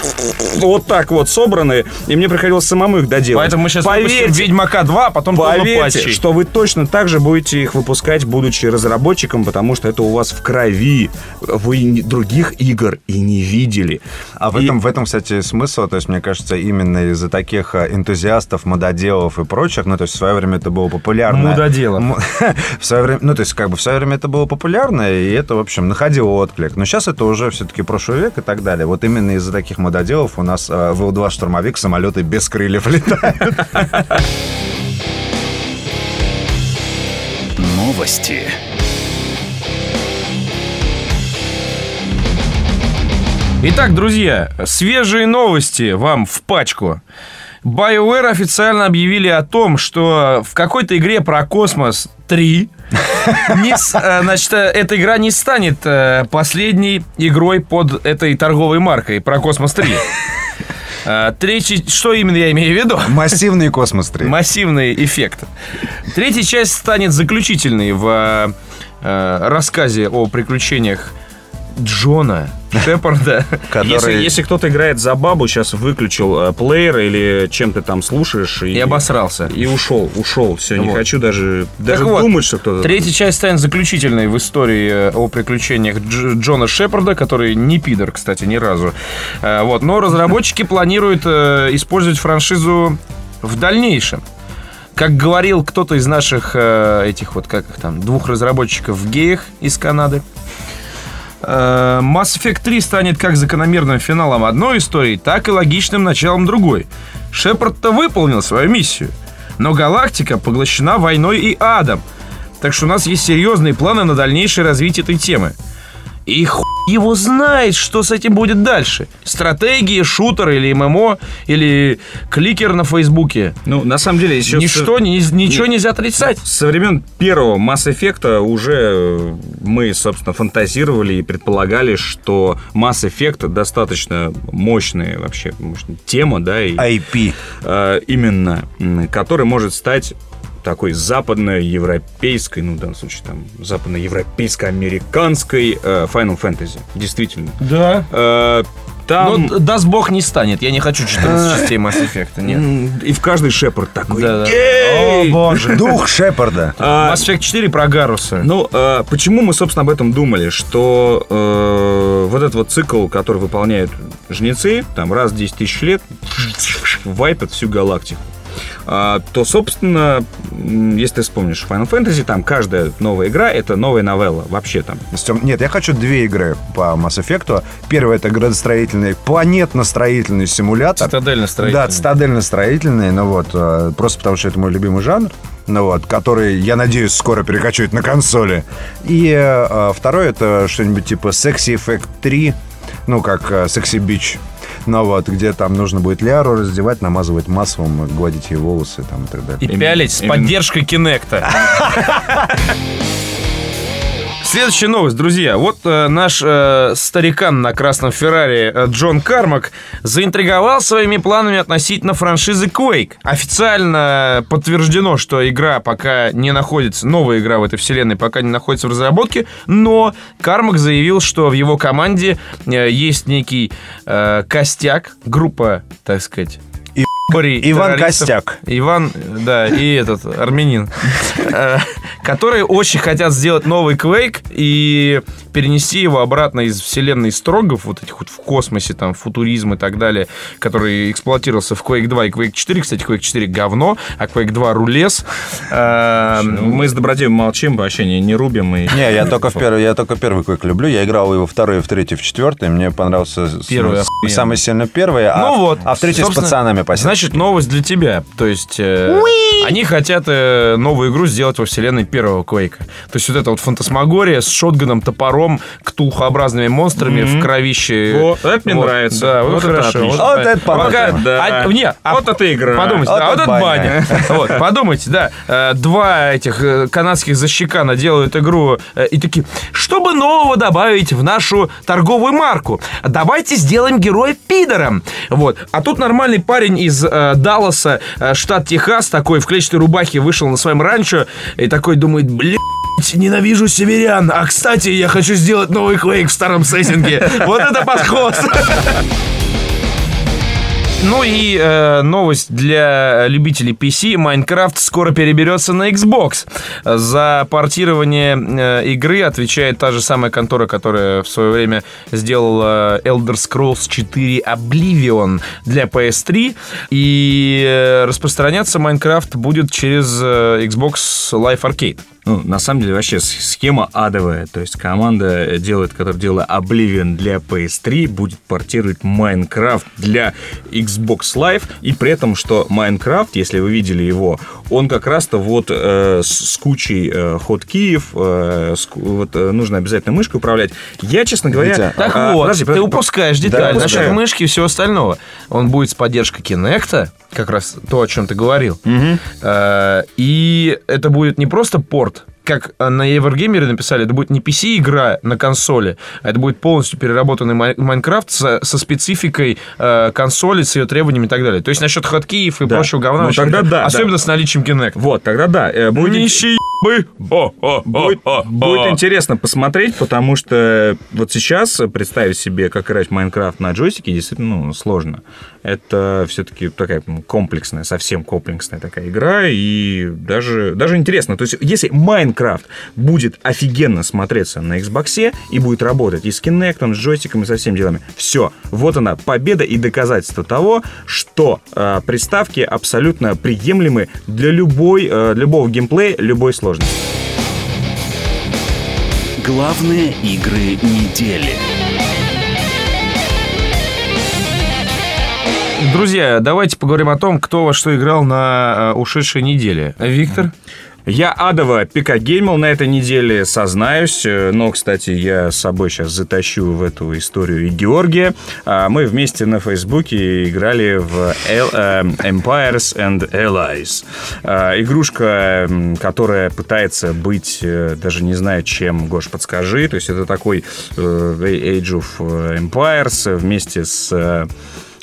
Speaker 2: вот так вот собраны, и мне приходилось самому их доделать.
Speaker 1: Поэтому мы сейчас
Speaker 2: Поверьте,
Speaker 1: выпустим Ведьмака 2, а потом
Speaker 2: Поверьте, что вы точно так же будете их выпускать, будучи разработчиком, потому что это у вас в крови. Вы других игр и не видели.
Speaker 3: А в
Speaker 2: И-
Speaker 3: этом, в этом, кстати, смысл, то есть, мне кажется, именно из-за таких а, энтузиастов, мододелов и прочих, ну, то есть, в свое время это было популярно.
Speaker 1: Мудоделов. [laughs]
Speaker 3: В свое время, ну, то есть, как бы в свое время это было популярно, и это, в общем, находило отклик. Но сейчас это уже все-таки прошлый век и так далее. Вот именно из-за таких мододелов у нас а, в Ил-2 штурмовик самолеты без крыльев летают.
Speaker 4: Новости.
Speaker 1: Итак, друзья, свежие новости вам в пачку. BioWare официально объявили о том, что в какой-то игре про космос 3 не э, значит, э, эта игра не станет э, последней игрой под этой торговой маркой про космос 3. Э, Третий, что именно я имею в виду?
Speaker 3: Массивный космос 3.
Speaker 1: Массивный эффект. Третья часть станет заключительной в э, рассказе о приключениях Джона Шепарда.
Speaker 3: Который...
Speaker 2: Если, если кто-то играет за бабу, сейчас выключил э, плеер или чем ты там слушаешь и,
Speaker 1: И обосрался.
Speaker 2: и ушел, ушел. Все, не
Speaker 1: Вот.
Speaker 2: хочу даже, даже
Speaker 1: вот,
Speaker 2: думать, что кто-то...
Speaker 1: Третья часть станет заключительной в истории э, о приключениях Дж- Джона Шепарда, который не пидор, кстати, ни разу. Э, Вот. Но разработчики [laughs] планируют э, использовать франшизу в дальнейшем. Как говорил кто-то из наших э, этих вот, как их там, двух разработчиков в геях из Канады, Mass Effect 3 станет как закономерным финалом одной истории, так и логичным началом другой. Шепард-то выполнил свою миссию, но галактика поглощена войной и адом. Так что у нас есть серьезные планы на дальнейшее развитие этой темы. И хуй его знает, что с этим будет дальше. Стратегии, шутер или ММО, или кликер на Фейсбуке.
Speaker 2: Ну, на самом деле, еще...
Speaker 1: Ничто, ни- ничего нельзя отрицать.
Speaker 2: Со времен первого Mass Effect уже э, мы, собственно, фантазировали и предполагали, что Mass Effect достаточно мощная вообще мощная тема, да, и
Speaker 3: IP.
Speaker 2: э, именно, который может стать такой западноевропейской, ну, в данном случае, там, западноевропейско-американской э, Final Fantasy. Действительно.
Speaker 1: Да.
Speaker 2: Э, там...
Speaker 1: Но даст бог не станет. Я не хочу 14 частей Mass Effect. Нет.
Speaker 2: И в каждый Шепард такой.
Speaker 1: Да, да. О, боже.
Speaker 3: Дух Шепарда.
Speaker 2: А,
Speaker 1: Mass Effect 4 про Гаруса.
Speaker 2: Ну, э, почему мы, собственно, об этом думали? Что э, вот этот вот цикл, который выполняют жнецы, там раз в 10 тысяч лет, вайпят всю галактику. А, то, собственно, если ты вспомнишь Final Fantasy, там каждая новая игра — это новая новелла. Вообще там.
Speaker 3: Нет, я хочу две игры по Mass Effect. Первая это градостроительный, планетно-строительный симулятор.
Speaker 1: Цитадельно-строительный.
Speaker 3: Да, цитадельно-строительный, ну вот, э, просто потому что это мой любимый жанр, ну вот, который, я надеюсь, скоро перекачивают на консоли. И э, второе это что-нибудь типа Sexy Effect 3, ну, как э, Sexy Beach. Ну вот, где там нужно будет Лиару раздевать, намазывать маслом, гладить ей волосы там и так далее.
Speaker 1: И пялить с
Speaker 2: именно-
Speaker 1: поддержкой Кинекта. [laughs] Следующая новость, друзья. Вот э, наш э, старикан на красном Феррари э, Джон Кармак заинтриговал своими планами относительно франшизы Quake. Официально подтверждено, что игра пока не находится, новая игра в этой вселенной пока не находится в разработке, но Кармак заявил, что в его команде э, есть некий э, костяк, группа, так сказать,
Speaker 3: И-
Speaker 1: Бори
Speaker 3: Иван. Костяк.
Speaker 1: Иван, да, и этот, армянин, э, которые очень хотят сделать новый Quake и перенести его обратно из вселенной Строгов, вот этих вот в космосе, там, футуризм и так далее, который эксплуатировался в Quake 2 и Quake 4. Кстати, Quake 4 говно, а Quake 2 рулес. Э,
Speaker 2: Ну, мы с Добродеем молчим, вообще не, не рубим. И...
Speaker 3: Не, я только, в первый, я только первый Quake люблю. Я играл его второй, в третий, в четвертый. Мне понравился с-
Speaker 1: Первый охуенный.
Speaker 3: самый сильно первый, а,
Speaker 1: Ну вот.
Speaker 3: а в третий с пацанами посидел.
Speaker 1: Значит, новость для тебя. То есть, э, они хотят э, новую игру сделать во вселенной первого Квейка. То есть, вот эта вот фантасмагория с шотганом, топором, ктулхообразными монстрами в кровище.
Speaker 2: Вот, это мне нравится.
Speaker 1: Да, вот,
Speaker 2: Вот это
Speaker 1: хорошо.
Speaker 2: отлично.
Speaker 3: Вот это
Speaker 1: пока-.
Speaker 2: Да.
Speaker 1: а, не, а
Speaker 2: Вот это игра.
Speaker 1: Подумайте,
Speaker 3: Вот
Speaker 1: да, вот
Speaker 3: это
Speaker 1: баня. Вот, подумайте, да. Э, Два этих э, канадских защекана делают игру э, и такие, чтобы нового добавить в нашу торговую марку? Давайте сделаем героя пидором. Вот. А тут нормальный парень из э, Далласа, э, штат Техас, такой в клетчатой рубахе вышел на своем ранчо и такой думает, блин, ненавижу северян. А, кстати, я хочу сделать новый Quake в старом сеттинге. [laughs] Вот это подход. Ну и э, новость для любителей PC. Майнкрафт скоро переберется на Xbox. За портирование э, игры отвечает та же самая контора, которая в свое время сделала Elder Scrolls 4 Oblivion для PS3. И э, распространяться Майнкрафт будет через э, Xbox Live Arcade.
Speaker 2: Ну, на самом деле, вообще схема адовая. То есть команда делает, которая делала Oblivion для PS3, будет портировать Minecraft для Xbox Live. И при этом, что Minecraft, если вы видели его, он как раз-то вот э, с, кучей э, хоткиев, э, с, вот э, нужно обязательно мышкой управлять. Я, честно говоря...
Speaker 1: Витя, так а, вот, подожди, ты подожди, упускаешь деталь да, насчет мышки и всего остального. Он будет с поддержкой Kinect, как раз то, о чем ты говорил.
Speaker 2: Угу.
Speaker 1: И это будет не просто порт как на Еврогеймере написали, это будет не PC-игра на консоли, а это будет полностью переработанный Майнкрафт со, со спецификой э, консоли, с ее требованиями и так далее. То есть насчет хаткиев и да. прочего говна.
Speaker 2: Ну, тогда да,
Speaker 1: особенно
Speaker 2: да.
Speaker 1: с наличием Kinect.
Speaker 2: Вот, тогда да.
Speaker 1: Э, будет... Нищий бы.
Speaker 2: Будет, будет интересно посмотреть, потому что вот сейчас представить себе, как играть в Майнкрафт на джойстике, действительно ну, сложно. Это все-таки такая комплексная, совсем комплексная такая игра, и даже, даже интересно. То есть, если Майнкрафт будет офигенно смотреться на Xbox и будет работать и с Kinect, с джойстиком, и со всеми делами, все, вот она, победа и доказательство того, что э, приставки абсолютно приемлемы для любой, э, любого геймплея, любой сложности сложности.
Speaker 4: Главные игры недели.
Speaker 1: Друзья, давайте поговорим о том, кто во что играл на э, ушедшей неделе. Виктор?
Speaker 2: Я адово пикагеймил на этой неделе, сознаюсь. Но, кстати, я с собой сейчас затащу в эту историю и Георгия. А, мы вместе на Фейсбуке играли в э, Empires and Allies. А, игрушка, которая пытается быть, э, даже не знаю чем, Гош, подскажи. То есть это такой э, Age of Empires вместе с Э,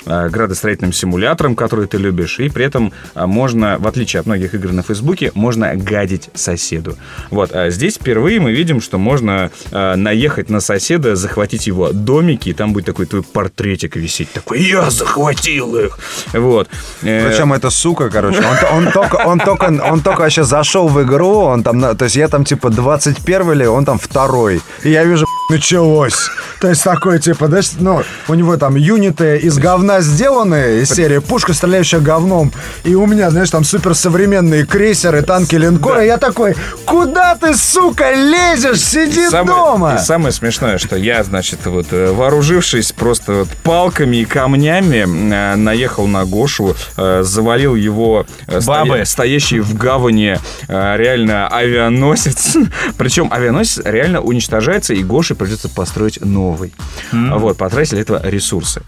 Speaker 2: градостроительным симулятором, который ты любишь, и при этом э, можно, в отличие от многих игр на Фейсбуке, можно гадить соседу. Вот, а здесь впервые мы видим, что можно э, наехать на соседа, захватить его домики, и там будет такой твой портретик висеть, такой, я захватил их! Вот.
Speaker 3: Причем это сука, короче, он, он только, он только, он только вообще зашел в игру, он там, то есть я там типа 21 ли, он там второй, и я вижу, началось. То есть такой, типа, да, ну, у него там юниты из говна сделаны, из серии пушка, стреляющая говном, и у меня, знаешь, там суперсовременные крейсеры, танки, линкоры, да. я такой, куда ты, сука, лезешь, сиди самое, дома.
Speaker 2: И самое смешное, что я, значит, вот э, вооружившись просто вот палками и камнями, э, наехал на Гошу, э, завалил его
Speaker 1: Бабы.
Speaker 2: стоящий в гавани реально авианосец. [laughs] Причем авианосец реально уничтожается, и Гоше придется построить новый. Mm. Вот, потратили этого ресурсы.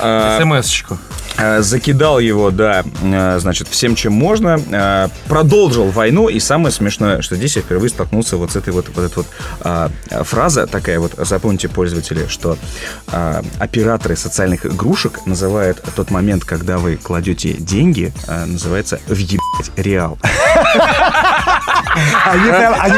Speaker 1: А, СМС-очку.
Speaker 2: А, закидал его, да, значит, всем, чем можно. Продолжил войну. И самое смешное, что здесь я впервые столкнулся вот с этой вот, вот этой вот фраза такая вот, запомните, пользователи, что операторы социальных игрушек называют тот момент, когда вы кладете деньги, называется въебать реал. [laughs]
Speaker 3: Они прям, они...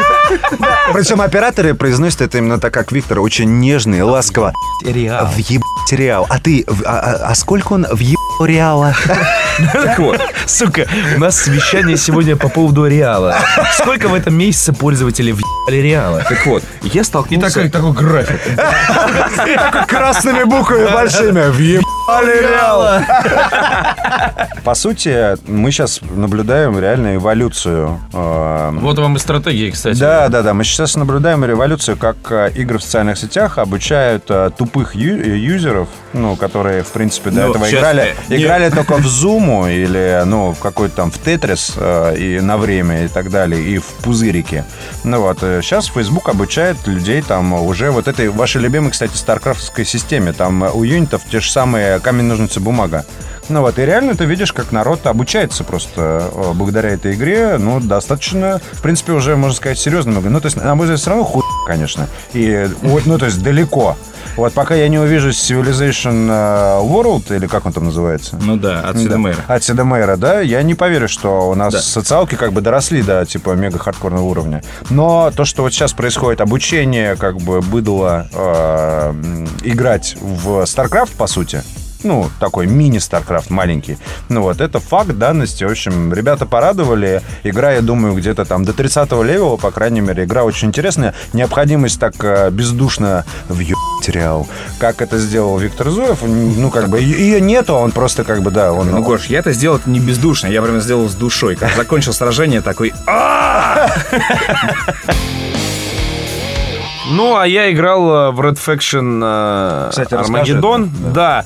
Speaker 3: Причем операторы произносят это именно так, как Виктор, очень нежно и ласково.
Speaker 1: Реал.
Speaker 3: Въебать реал. А ты, а, а, а сколько он въебал реала?
Speaker 1: Так вот, сука, у нас совещание сегодня по поводу реала. Сколько в этом месяце пользователей въебали реала?
Speaker 2: Так вот, я столкнулся...
Speaker 1: И такой, такой график.
Speaker 3: Красными буквами большими. Въебали реала. [laughs] По сути, мы сейчас наблюдаем реально эволюцию.
Speaker 1: Э, вот вам и стратегии, кстати.
Speaker 3: Да, да, да. Мы сейчас наблюдаем революцию, как э, игры в социальных сетях обучают э, тупых ю- юзеров, ну, которые, в принципе, до ну, этого играли, играли только в Zoom или, ну, в какой-то там в Тетрис и на время и так далее, и в пузырики. Ну вот, сейчас Facebook обучает людей там уже вот этой вашей любимой, кстати, старкрафтской системе. Там у юнитов те же самые камень, ножницы, бумага. Ну вот, и реально ты видишь, как народ обучается просто благодаря этой игре, ну, достаточно, в принципе, уже, можно сказать, серьезно много. Ну, то есть, на мой взгляд, все равно хуй конечно. И, ну, то есть далеко. Вот пока я не увижу Civilization э, World, или как он там называется?
Speaker 2: Ну да, от Сида Мейера.
Speaker 3: От Сида Мейера, да, я не поверю, что у нас
Speaker 2: Да.
Speaker 3: социалки как бы доросли до типа мега хардкорного уровня. Но то, что вот сейчас происходит, обучение как бы быдло э, играть в StarCraft, по сути, ну, такой мини-StarCraft маленький. Ну вот, это факт данности. В общем, ребята порадовали. Игра, я думаю, где-то там до 30 левела, по крайней мере, игра очень интересная. Необходимость так э, бездушно в сериал, как это сделал Виктор Зуев, ну, как бы, ее нету, он просто как бы, да, он...
Speaker 2: Ну, Гош, я это сделал не бездушно, я прям сделал с душой. Как закончил сражение, такой... [laughs]
Speaker 1: Ну, а я играл э, в Red Faction э,
Speaker 3: Кстати,
Speaker 1: Армагеддон.
Speaker 3: это,
Speaker 1: Да.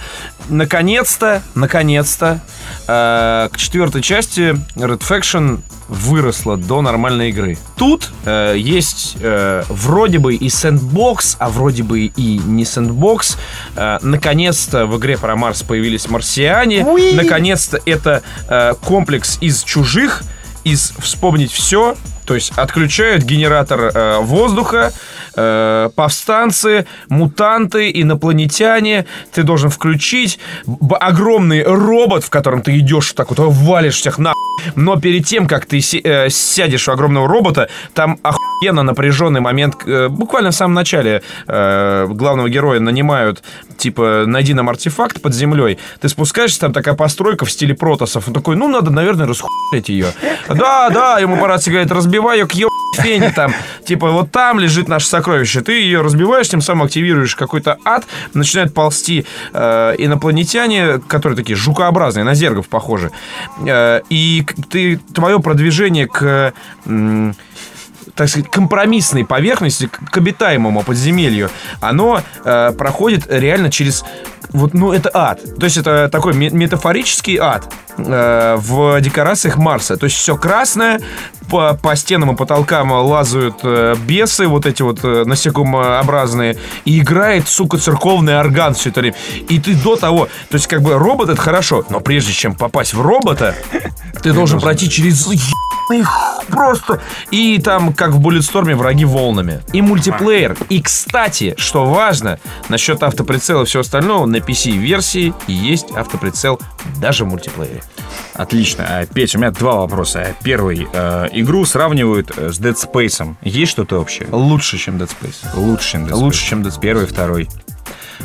Speaker 1: Наконец-то, наконец-то, э, к четвертой части Red Faction выросла до нормальной игры. Тут э, есть э, вроде бы и сэндбокс, а вроде бы и не сэндбокс. Э, наконец-то в игре про Марс появились марсиане. Наконец-то это э, комплекс из чужих, из вспомнить все. То есть отключают генератор э, воздуха, э, повстанцы, мутанты, инопланетяне. Ты должен включить огромный робот, в котором ты идешь так вот, валишь всех на. Но перед тем, как ты си- э, сядешь у огромного робота, там охуенно напряженный момент. э, буквально в самом начале э, главного героя нанимают, типа, найди нам артефакт под землей. Ты спускаешься, там такая постройка в стиле протосов. Он такой, ну, надо, наверное, расхуять ее. Да, да, ему аппарат говорит, разбивай ее к еб фене там. Типа, вот там лежит наше сокровище. Ты ее разбиваешь, тем самым активируешь какой-то ад. Начинают ползти э, инопланетяне, которые такие жукообразные, на зергов похожи. Э, и ты, твое продвижение к... м, так сказать, компромиссной поверхности к, обитаемому подземелью, оно э, проходит реально через вот, ну, это ад. То есть это такой ме- метафорический ад э, в декорациях Марса. То есть все красное, по, по стенам и потолкам лазают э, бесы, вот эти вот э, насекомообразные, и играет, сука, церковный орган все это время. И ты до того, то есть как бы робот это хорошо, но прежде чем попасть в робота, ты должен пройти через ебаный х- просто. И там, как в Bulletstorm, враги волнами. И мультиплеер. И, кстати, что важно, насчет автоприцела и всего остального, на PC-версии есть автоприцел даже в мультиплеере.
Speaker 2: Отлично. А, Петя, у меня два вопроса. Первый. э, игру сравнивают э, с Dead Space. Есть что-то общее?
Speaker 1: Лучше, чем Dead Space.
Speaker 2: Лучше, чем Dead Space.
Speaker 1: Лучше, чем Dead Space.
Speaker 2: Первый, второй.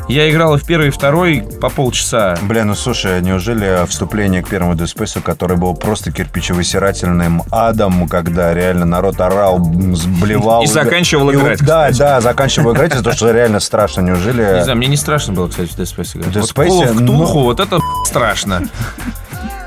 Speaker 1: Я играл и в первый, и второй по полчаса.
Speaker 3: Бля, ну слушай, неужели вступление к первому Dead Space, который был просто кирпичевысирательным адом, когда реально народ орал, сблевал.
Speaker 2: И заканчивал
Speaker 3: И
Speaker 2: играть,
Speaker 3: Да, да, заканчивал играть, из-за того, что реально страшно. Неужели...
Speaker 1: Не знаю, мне не страшно было, кстати, в Dead Space играть.
Speaker 3: Dead
Speaker 1: вот Call of
Speaker 3: ну-
Speaker 1: вот это страшно.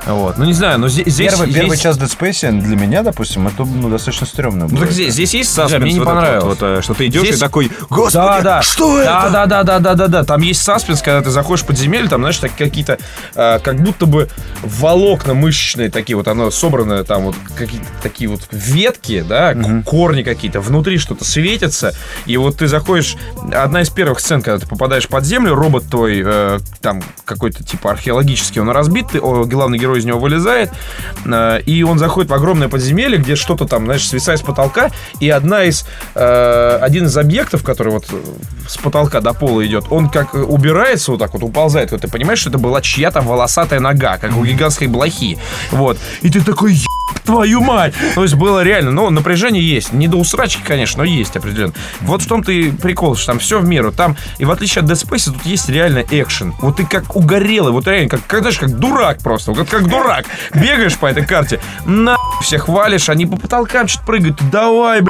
Speaker 1: Вот. Ну, не знаю, но здесь... здесь
Speaker 3: Первый, первый
Speaker 1: есть-
Speaker 3: час Dead Space для меня, допустим, это ну, достаточно стрёмно было.
Speaker 1: Ну, так здесь, здесь есть саспенс.
Speaker 2: мне не
Speaker 1: вот
Speaker 2: понравилось.
Speaker 1: вот,
Speaker 2: Вот, э, что ты идешь
Speaker 1: Здесь-
Speaker 2: и такой, господи,
Speaker 1: да, да.
Speaker 2: что
Speaker 1: да,
Speaker 2: это?
Speaker 1: Да, да, да, да, да, да. Там есть саспенс, когда ты заходишь в подземелье, там, знаешь, так, какие-то, э, как будто бы волокна мышечные такие, вот оно собрано, там вот какие-то такие вот ветки, да, к- корни какие-то, внутри что-то светится, и вот ты заходишь, одна из первых сцен, когда ты попадаешь под землю, робот твой, э, там какой-то типа археологический, он разбит, ты- о, главный герой из него вылезает, э, и он заходит в огромное подземелье, где что-то там, знаешь, свисает с потолка, и одна из, э, один из объектов, который вот э, с потолка до пола идет, он как убирается вот так вот, уползает, вот ты понимаешь, что это была чья-то волосатая нога, как у гигантской блохи, вот, и ты такой, «Еб твою мать! То есть было реально, ну, напряжение есть. Не до усрачки, конечно, но есть определенно. Вот в том-то и прикол, что там все в меру. Там, и в отличие от Dead Space, тут есть реально экшен. Вот ты как угорелый, вот реально, как, как знаешь, как дурак просто. Вот как дурак. Бегаешь по этой карте, на всех валишь, они по потолкам что-то прыгают. Давай, бля.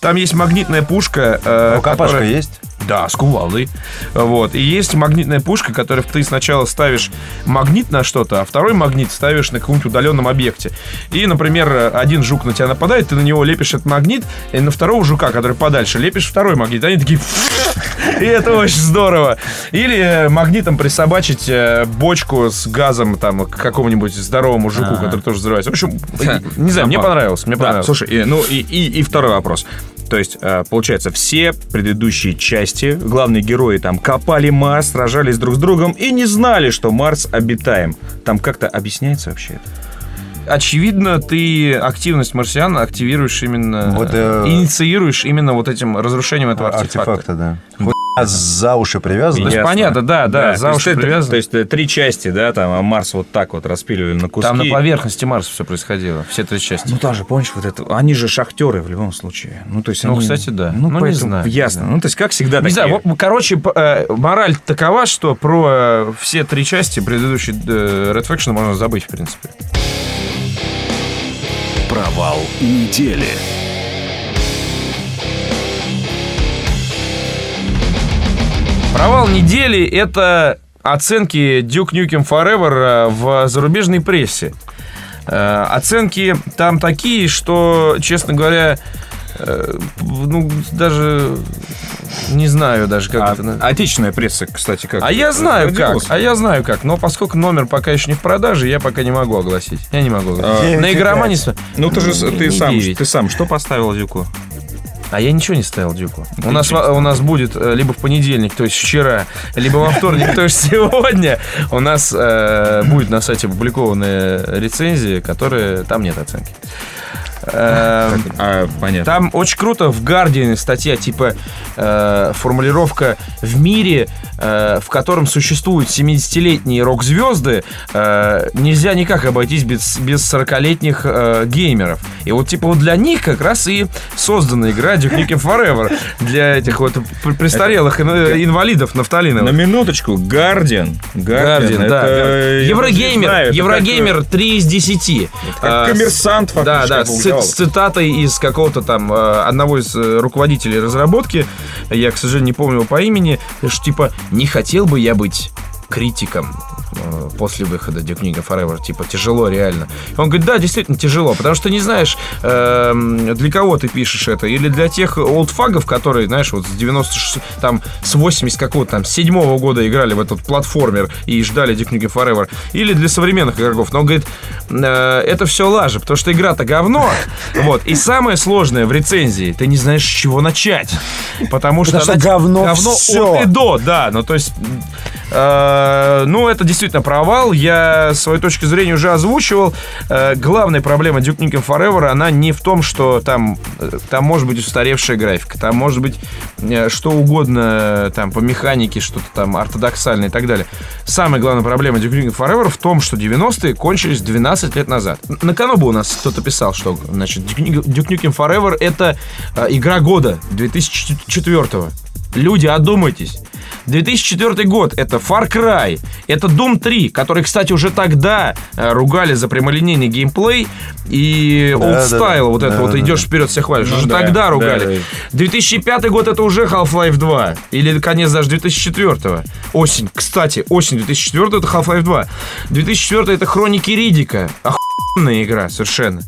Speaker 1: Там есть магнитная пушка. э,
Speaker 3: Рукопашка
Speaker 1: которая-
Speaker 3: есть?
Speaker 1: Да, с кувалдой. Вот. И есть магнитная пушка, которую ты сначала ставишь магнит на что-то, а второй магнит ставишь на каком-нибудь удаленном объекте. И, например, один жук на тебя нападает, ты на него лепишь этот магнит, и на второго жука, который подальше, лепишь второй магнит. Они такие... И это очень здорово. Или э, магнитом присобачить э, бочку с газом там к какому-нибудь здоровому жуку, который тоже взрывается. В общем, не знаю, мне понравилось. Мне понравилось.
Speaker 2: слушай, ну и второй вопрос. То есть, э, получается, все предыдущие части, главные герои там копали Марс, сражались друг с другом и не знали, что Марс обитаем. Там как-то объясняется вообще это?
Speaker 1: очевидно, ты активность марсиан активируешь именно,
Speaker 3: Вот, э,
Speaker 1: инициируешь именно вот этим разрушением этого артефакта.
Speaker 3: Артефакта, да. Хуйня за уши привязана.
Speaker 1: То есть понятно, да, да, за
Speaker 2: то есть
Speaker 1: уши
Speaker 2: это-
Speaker 1: привязано.
Speaker 2: То есть три части, да, там, а Марс вот так вот распиливали на куски.
Speaker 1: Там на поверхности Марса все происходило, все три части.
Speaker 2: Ну, даже, помнишь, вот это, они же шахтеры в любом случае. Ну, то есть
Speaker 1: Ну,
Speaker 2: они-
Speaker 1: кстати, да.
Speaker 2: Ну,
Speaker 1: Ну, не знаю,
Speaker 2: Ясно.
Speaker 1: да.
Speaker 2: Ну, то есть, как всегда,
Speaker 1: Не
Speaker 2: такие...
Speaker 1: знаю, вот, короче, э, мораль такова, что про э, все три части предыдущей э, Red Faction можно забыть, в принципе.
Speaker 4: Провал недели.
Speaker 1: Провал недели — это оценки Duke Nukem Forever э, в зарубежной прессе. Э, Оценки там такие, что, честно говоря, э, ну, даже не знаю даже, как
Speaker 2: А
Speaker 1: это... на-
Speaker 2: отечественная пресса, кстати, как?
Speaker 1: А я знаю как, а я знаю как, но поскольку номер пока еще не в продаже, я пока не могу огласить. Я не могу огласить.
Speaker 3: Девять
Speaker 1: На игромане...
Speaker 2: Ну, ты же ты сам, ты сам что поставил Дюку?
Speaker 1: А я ничего не ставил Дюку. У нас, у нас будет э, либо в понедельник, то есть вчера, либо во вторник, то есть сегодня, у нас э, будет на сайте опубликованная рецензия, которая... Там нет оценки. Э,
Speaker 2: А, понятно.
Speaker 1: Там очень круто в Guardian статья, типа э, формулировка в мире, э, в котором существуют 70-летние рок-звезды, э, нельзя никак обойтись без, без 40-летних э, геймеров. И вот типа вот для них как раз и создана игра Duke Nukem Forever для этих вот пр- престарелых ин- инвалидов
Speaker 2: На
Speaker 1: нафталиновых.
Speaker 2: минуточку, Гардиан.
Speaker 1: Гардиан, да. Еврогеймер, Еврогеймер 3 из 10.
Speaker 2: как
Speaker 1: А,
Speaker 2: коммерсант
Speaker 1: Да,
Speaker 2: фактически
Speaker 1: да, с, с цитатой из какого-то там э, одного из э, руководителей разработки, я, к сожалению, не помню его по имени, что типа «не хотел бы я быть критиком э, после выхода Duke Nukem Forever, типа, тяжело реально. Он говорит, да, действительно тяжело, потому что не знаешь, эм, для кого ты пишешь это, или для тех олдфагов, которые, знаешь, вот с 96, там, с 80 какого-то там, с 7 года играли в этот платформер и ждали Duke Nukem Forever, или для современных игроков. Но он говорит, э, это все лажа, потому что игра-то говно, вот, и самое сложное в рецензии, ты не знаешь, с чего начать, потому что...
Speaker 3: Потому что говно
Speaker 1: говно
Speaker 3: всё.
Speaker 1: от и до, да, ну, то есть... э, ну, это действительно провал. Я свою точку зрения уже озвучивал. Э, главная проблема Duke Nukem Forever, она не в том, что там, э, там может быть устаревшая графика, там может быть что угодно, там, по механике, что-то там ортодоксальное и так далее. Самая главная проблема Duke Nukem Forever в том, что 90-е кончились 12 лет назад. На Канобу у нас кто-то писал, что, значит, Duke Nukem- Forever это игра года 2004 Люди, одумайтесь. 2004 год — это Far Cry, это Doom 3, который, кстати, уже тогда э, ругали за прямолинейный геймплей и
Speaker 3: Да,
Speaker 1: old
Speaker 3: да,
Speaker 1: style,
Speaker 3: да.
Speaker 1: вот это
Speaker 3: Да,
Speaker 1: вот
Speaker 3: да,
Speaker 1: идешь вперед, всех хвалишь.
Speaker 2: Ну
Speaker 1: уже
Speaker 2: да,
Speaker 1: тогда
Speaker 2: да,
Speaker 1: ругали. 2005 год — это уже Half-Life 2, или конец даже 2004 Осень, кстати, осень 2004 это Half-Life 2. 2004 это Хроники Ридика. Охуенная игра совершенно.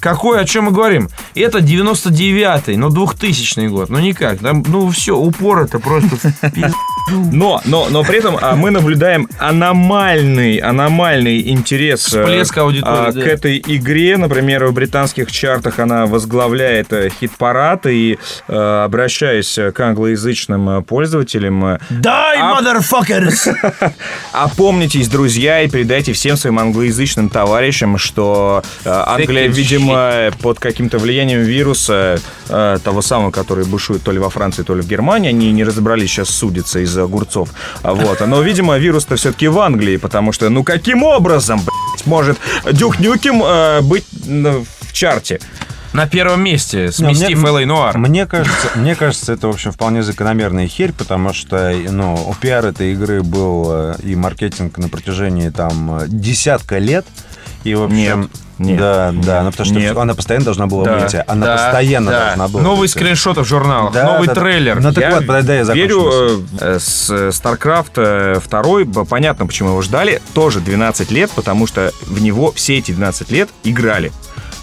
Speaker 1: Какой, о чем мы говорим? Это 99-й, ну, 2000 год. Ну, никак. Там, ну, все, упор это просто
Speaker 2: Но, но, но при этом а, мы наблюдаем аномальный, аномальный интерес э,
Speaker 1: Всплеск
Speaker 2: а,
Speaker 1: да.
Speaker 2: к этой игре. Например, в британских чартах она возглавляет э, хит-парад. И э, обращаясь к англоязычным пользователям,
Speaker 3: Die,
Speaker 2: А-
Speaker 3: motherfuckers! [laughs]
Speaker 2: опомнитесь, друзья, и передайте всем своим англоязычным товарищам, что Англия,
Speaker 1: it
Speaker 2: видимо, под каким-то влиянием вируса, э, того самого, который бушует то ли во Франции, то ли в Германии, они не разобрались сейчас судиться из-за огурцов. А Вот. Но, видимо, вирус-то все-таки в Англии, потому что, ну, каким образом, блядь, может Дюк Нюкем э, быть в чарте?
Speaker 1: На первом месте, сместив Л.А. Нуар.
Speaker 3: Мне кажется, мне кажется, это, в общем, вполне закономерная херь, потому что, ну, у пиар этой игры был э, и маркетинг на протяжении, там, э, десятка лет. И, в общем...
Speaker 2: Нет, нет,
Speaker 3: да, да, ну потому что
Speaker 2: нет.
Speaker 3: она постоянно должна была
Speaker 2: Да,
Speaker 3: выйти. Она
Speaker 1: Да,
Speaker 3: постоянно
Speaker 1: да.
Speaker 3: должна была
Speaker 1: Новый
Speaker 3: выйти.
Speaker 1: скриншот в журналах,
Speaker 3: Да,
Speaker 1: новый
Speaker 3: да, да.
Speaker 1: трейлер.
Speaker 3: Ну так
Speaker 2: Я
Speaker 3: вот, подожди, я закончу
Speaker 2: Верю
Speaker 3: мысль.
Speaker 2: э, с э, StarCraft 2, понятно, почему его ждали, тоже 12 лет, потому что в него все эти 12 лет играли.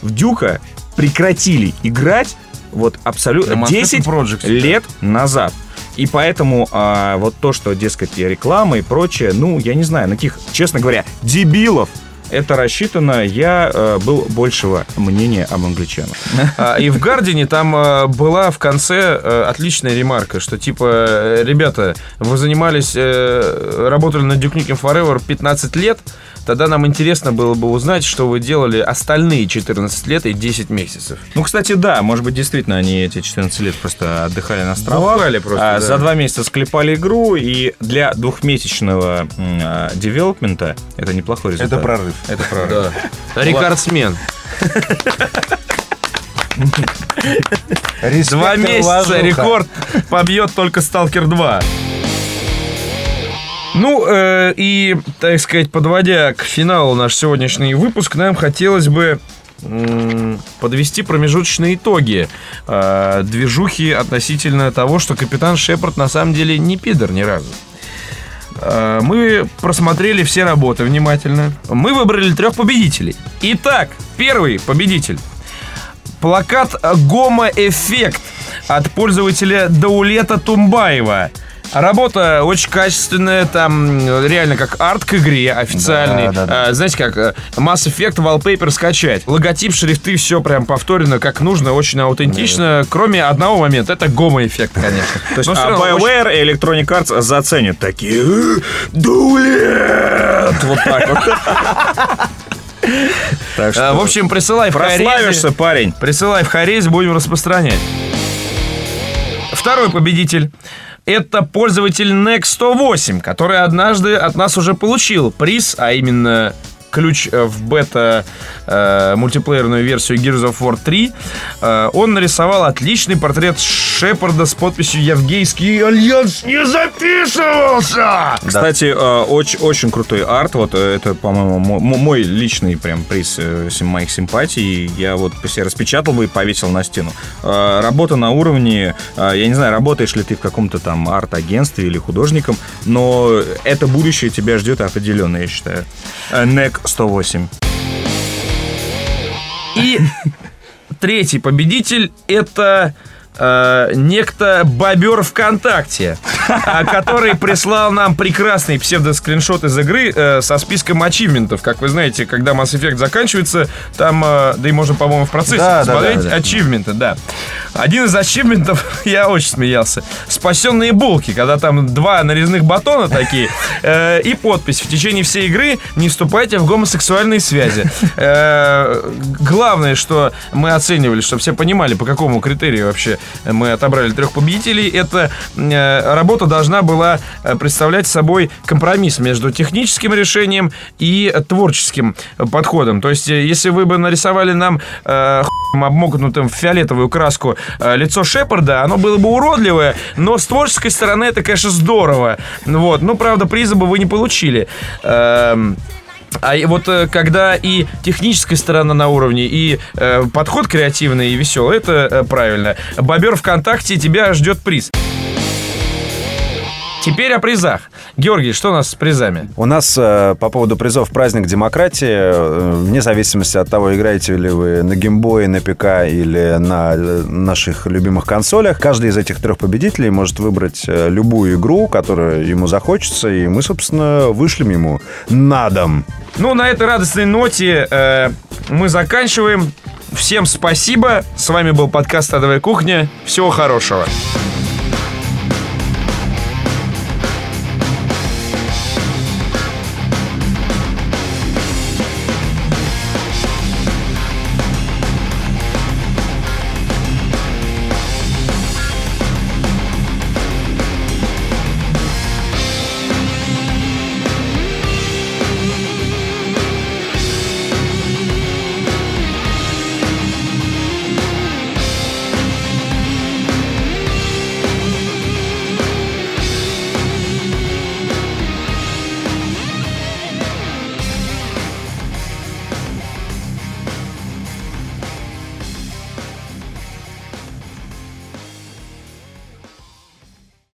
Speaker 2: В Дюка прекратили играть вот абсолютно
Speaker 1: Manhattan
Speaker 2: 10
Speaker 1: Project, да.
Speaker 2: лет назад. И поэтому а, вот то, что, дескать, реклама и прочее, ну, я не знаю, на каких, честно говоря, дебилов это рассчитано, я э, был большего мнения об англичанах. [laughs]
Speaker 1: А, И в Гардине там э, была в конце э, отличная ремарка, что типа, ребята, вы занимались, работали над Duke Nukem Forever 15 лет, Тогда нам интересно было бы узнать, что вы делали остальные 14 лет и 10 месяцев.
Speaker 2: Ну, кстати, да, может быть, действительно, они эти 14 лет просто отдыхали на островах.
Speaker 1: Бухали просто,
Speaker 2: А,
Speaker 1: да.
Speaker 2: За два месяца склепали игру, и для двухмесячного а, девелопмента это неплохой результат.
Speaker 3: Это прорыв.
Speaker 2: Это прорыв.
Speaker 1: Рекордсмен. Два месяца рекорд побьет только Сталкер 2. Ну, э, и, так сказать, подводя к финалу наш сегодняшний выпуск, нам хотелось бы подвести промежуточные итоги э, движухи относительно того, что капитан Шепард на самом деле не пидор ни разу. Э, Мы просмотрели все работы внимательно. Мы выбрали трех победителей. Итак, первый победитель. Плакат «Гомо-эффект» от пользователя Даулета Тумбаева. Работа очень качественная, там реально как арт к игре официальный.
Speaker 3: Да, да, да.
Speaker 1: А, знаете как, э, Mass Effect Wallpaper скачать. Логотип, шрифты, все прям повторено как нужно, очень аутентично. Кроме одного момента, это гомо-эффект, конечно. [laughs]
Speaker 2: То есть а BioWare и Electronic Arts заценят такие «Э, Дулет! Вот так вот. [laughs] Так
Speaker 1: А,
Speaker 2: что
Speaker 1: В общем, присылай в
Speaker 2: прославишься, парень.
Speaker 1: Присылай в Харез, будем распространять. Второй победитель. Это пользователь NEC 108, который однажды от нас уже получил приз, а именно ключ э, в бета э, мультиплеерную версию Gears of War 3. Э, он нарисовал отличный портрет Шепарда с подписью «Евгейский альянс не записывался!»
Speaker 2: Кстати, э, очень, очень крутой арт. Вот э, это, по-моему, мо- мо- мой личный прям приз э, моих симпатий. Я вот себе распечатал бы и повесил на стену. Э, Работа на уровне, э, я не знаю, работаешь ли ты в каком-то там арт-агентстве или художником, но это будущее тебя ждет определенно, я считаю. Э, NEC 108.
Speaker 1: И третий победитель это э, некто Бобер ВКонтакте, [laughs] а, который прислал нам прекрасный псевдоскриншот из игры э, со списком ачивментов. Как вы знаете, когда Mass Effect заканчивается, там, э, да и можно, по-моему, в процессе
Speaker 3: Да, да,
Speaker 1: посмотреть
Speaker 3: да, да.
Speaker 1: ачивменты, да. Один из ачивментов, [laughs] я очень смеялся, спасенные булки, когда там два нарезных батона такие э, и подпись в течение всей игры не вступайте в гомосексуальные связи. Э, главное, что мы оценивали, чтобы все понимали, по какому критерию вообще мы отобрали трех победителей, это э, работа должна была э, представлять собой компромисс между техническим решением и творческим подходом. То есть, э, если вы бы нарисовали нам э, хуем обмокнутым в фиолетовую краску э, лицо Шепарда, оно было бы уродливое, но с творческой стороны это, конечно, здорово. Вот. Ну, правда, приза бы вы не получили. Эм, а вот э, когда и техническая сторона на уровне, и э, подход креативный и веселый, это э, правильно. Бобер ВКонтакте тебя ждет приз. Теперь о призах. Георгий, что у нас с призами?
Speaker 3: У нас э, по поводу призов праздник демократии, э, вне зависимости от того, играете ли вы на геймбое, на ПК или на э, наших любимых консолях, каждый из этих трех победителей может выбрать любую игру, которая ему захочется, и мы, собственно, вышлем ему на дом.
Speaker 1: Ну, на этой радостной ноте э, мы заканчиваем. Всем спасибо. С вами был подкаст «Адовая кухня». Всего хорошего.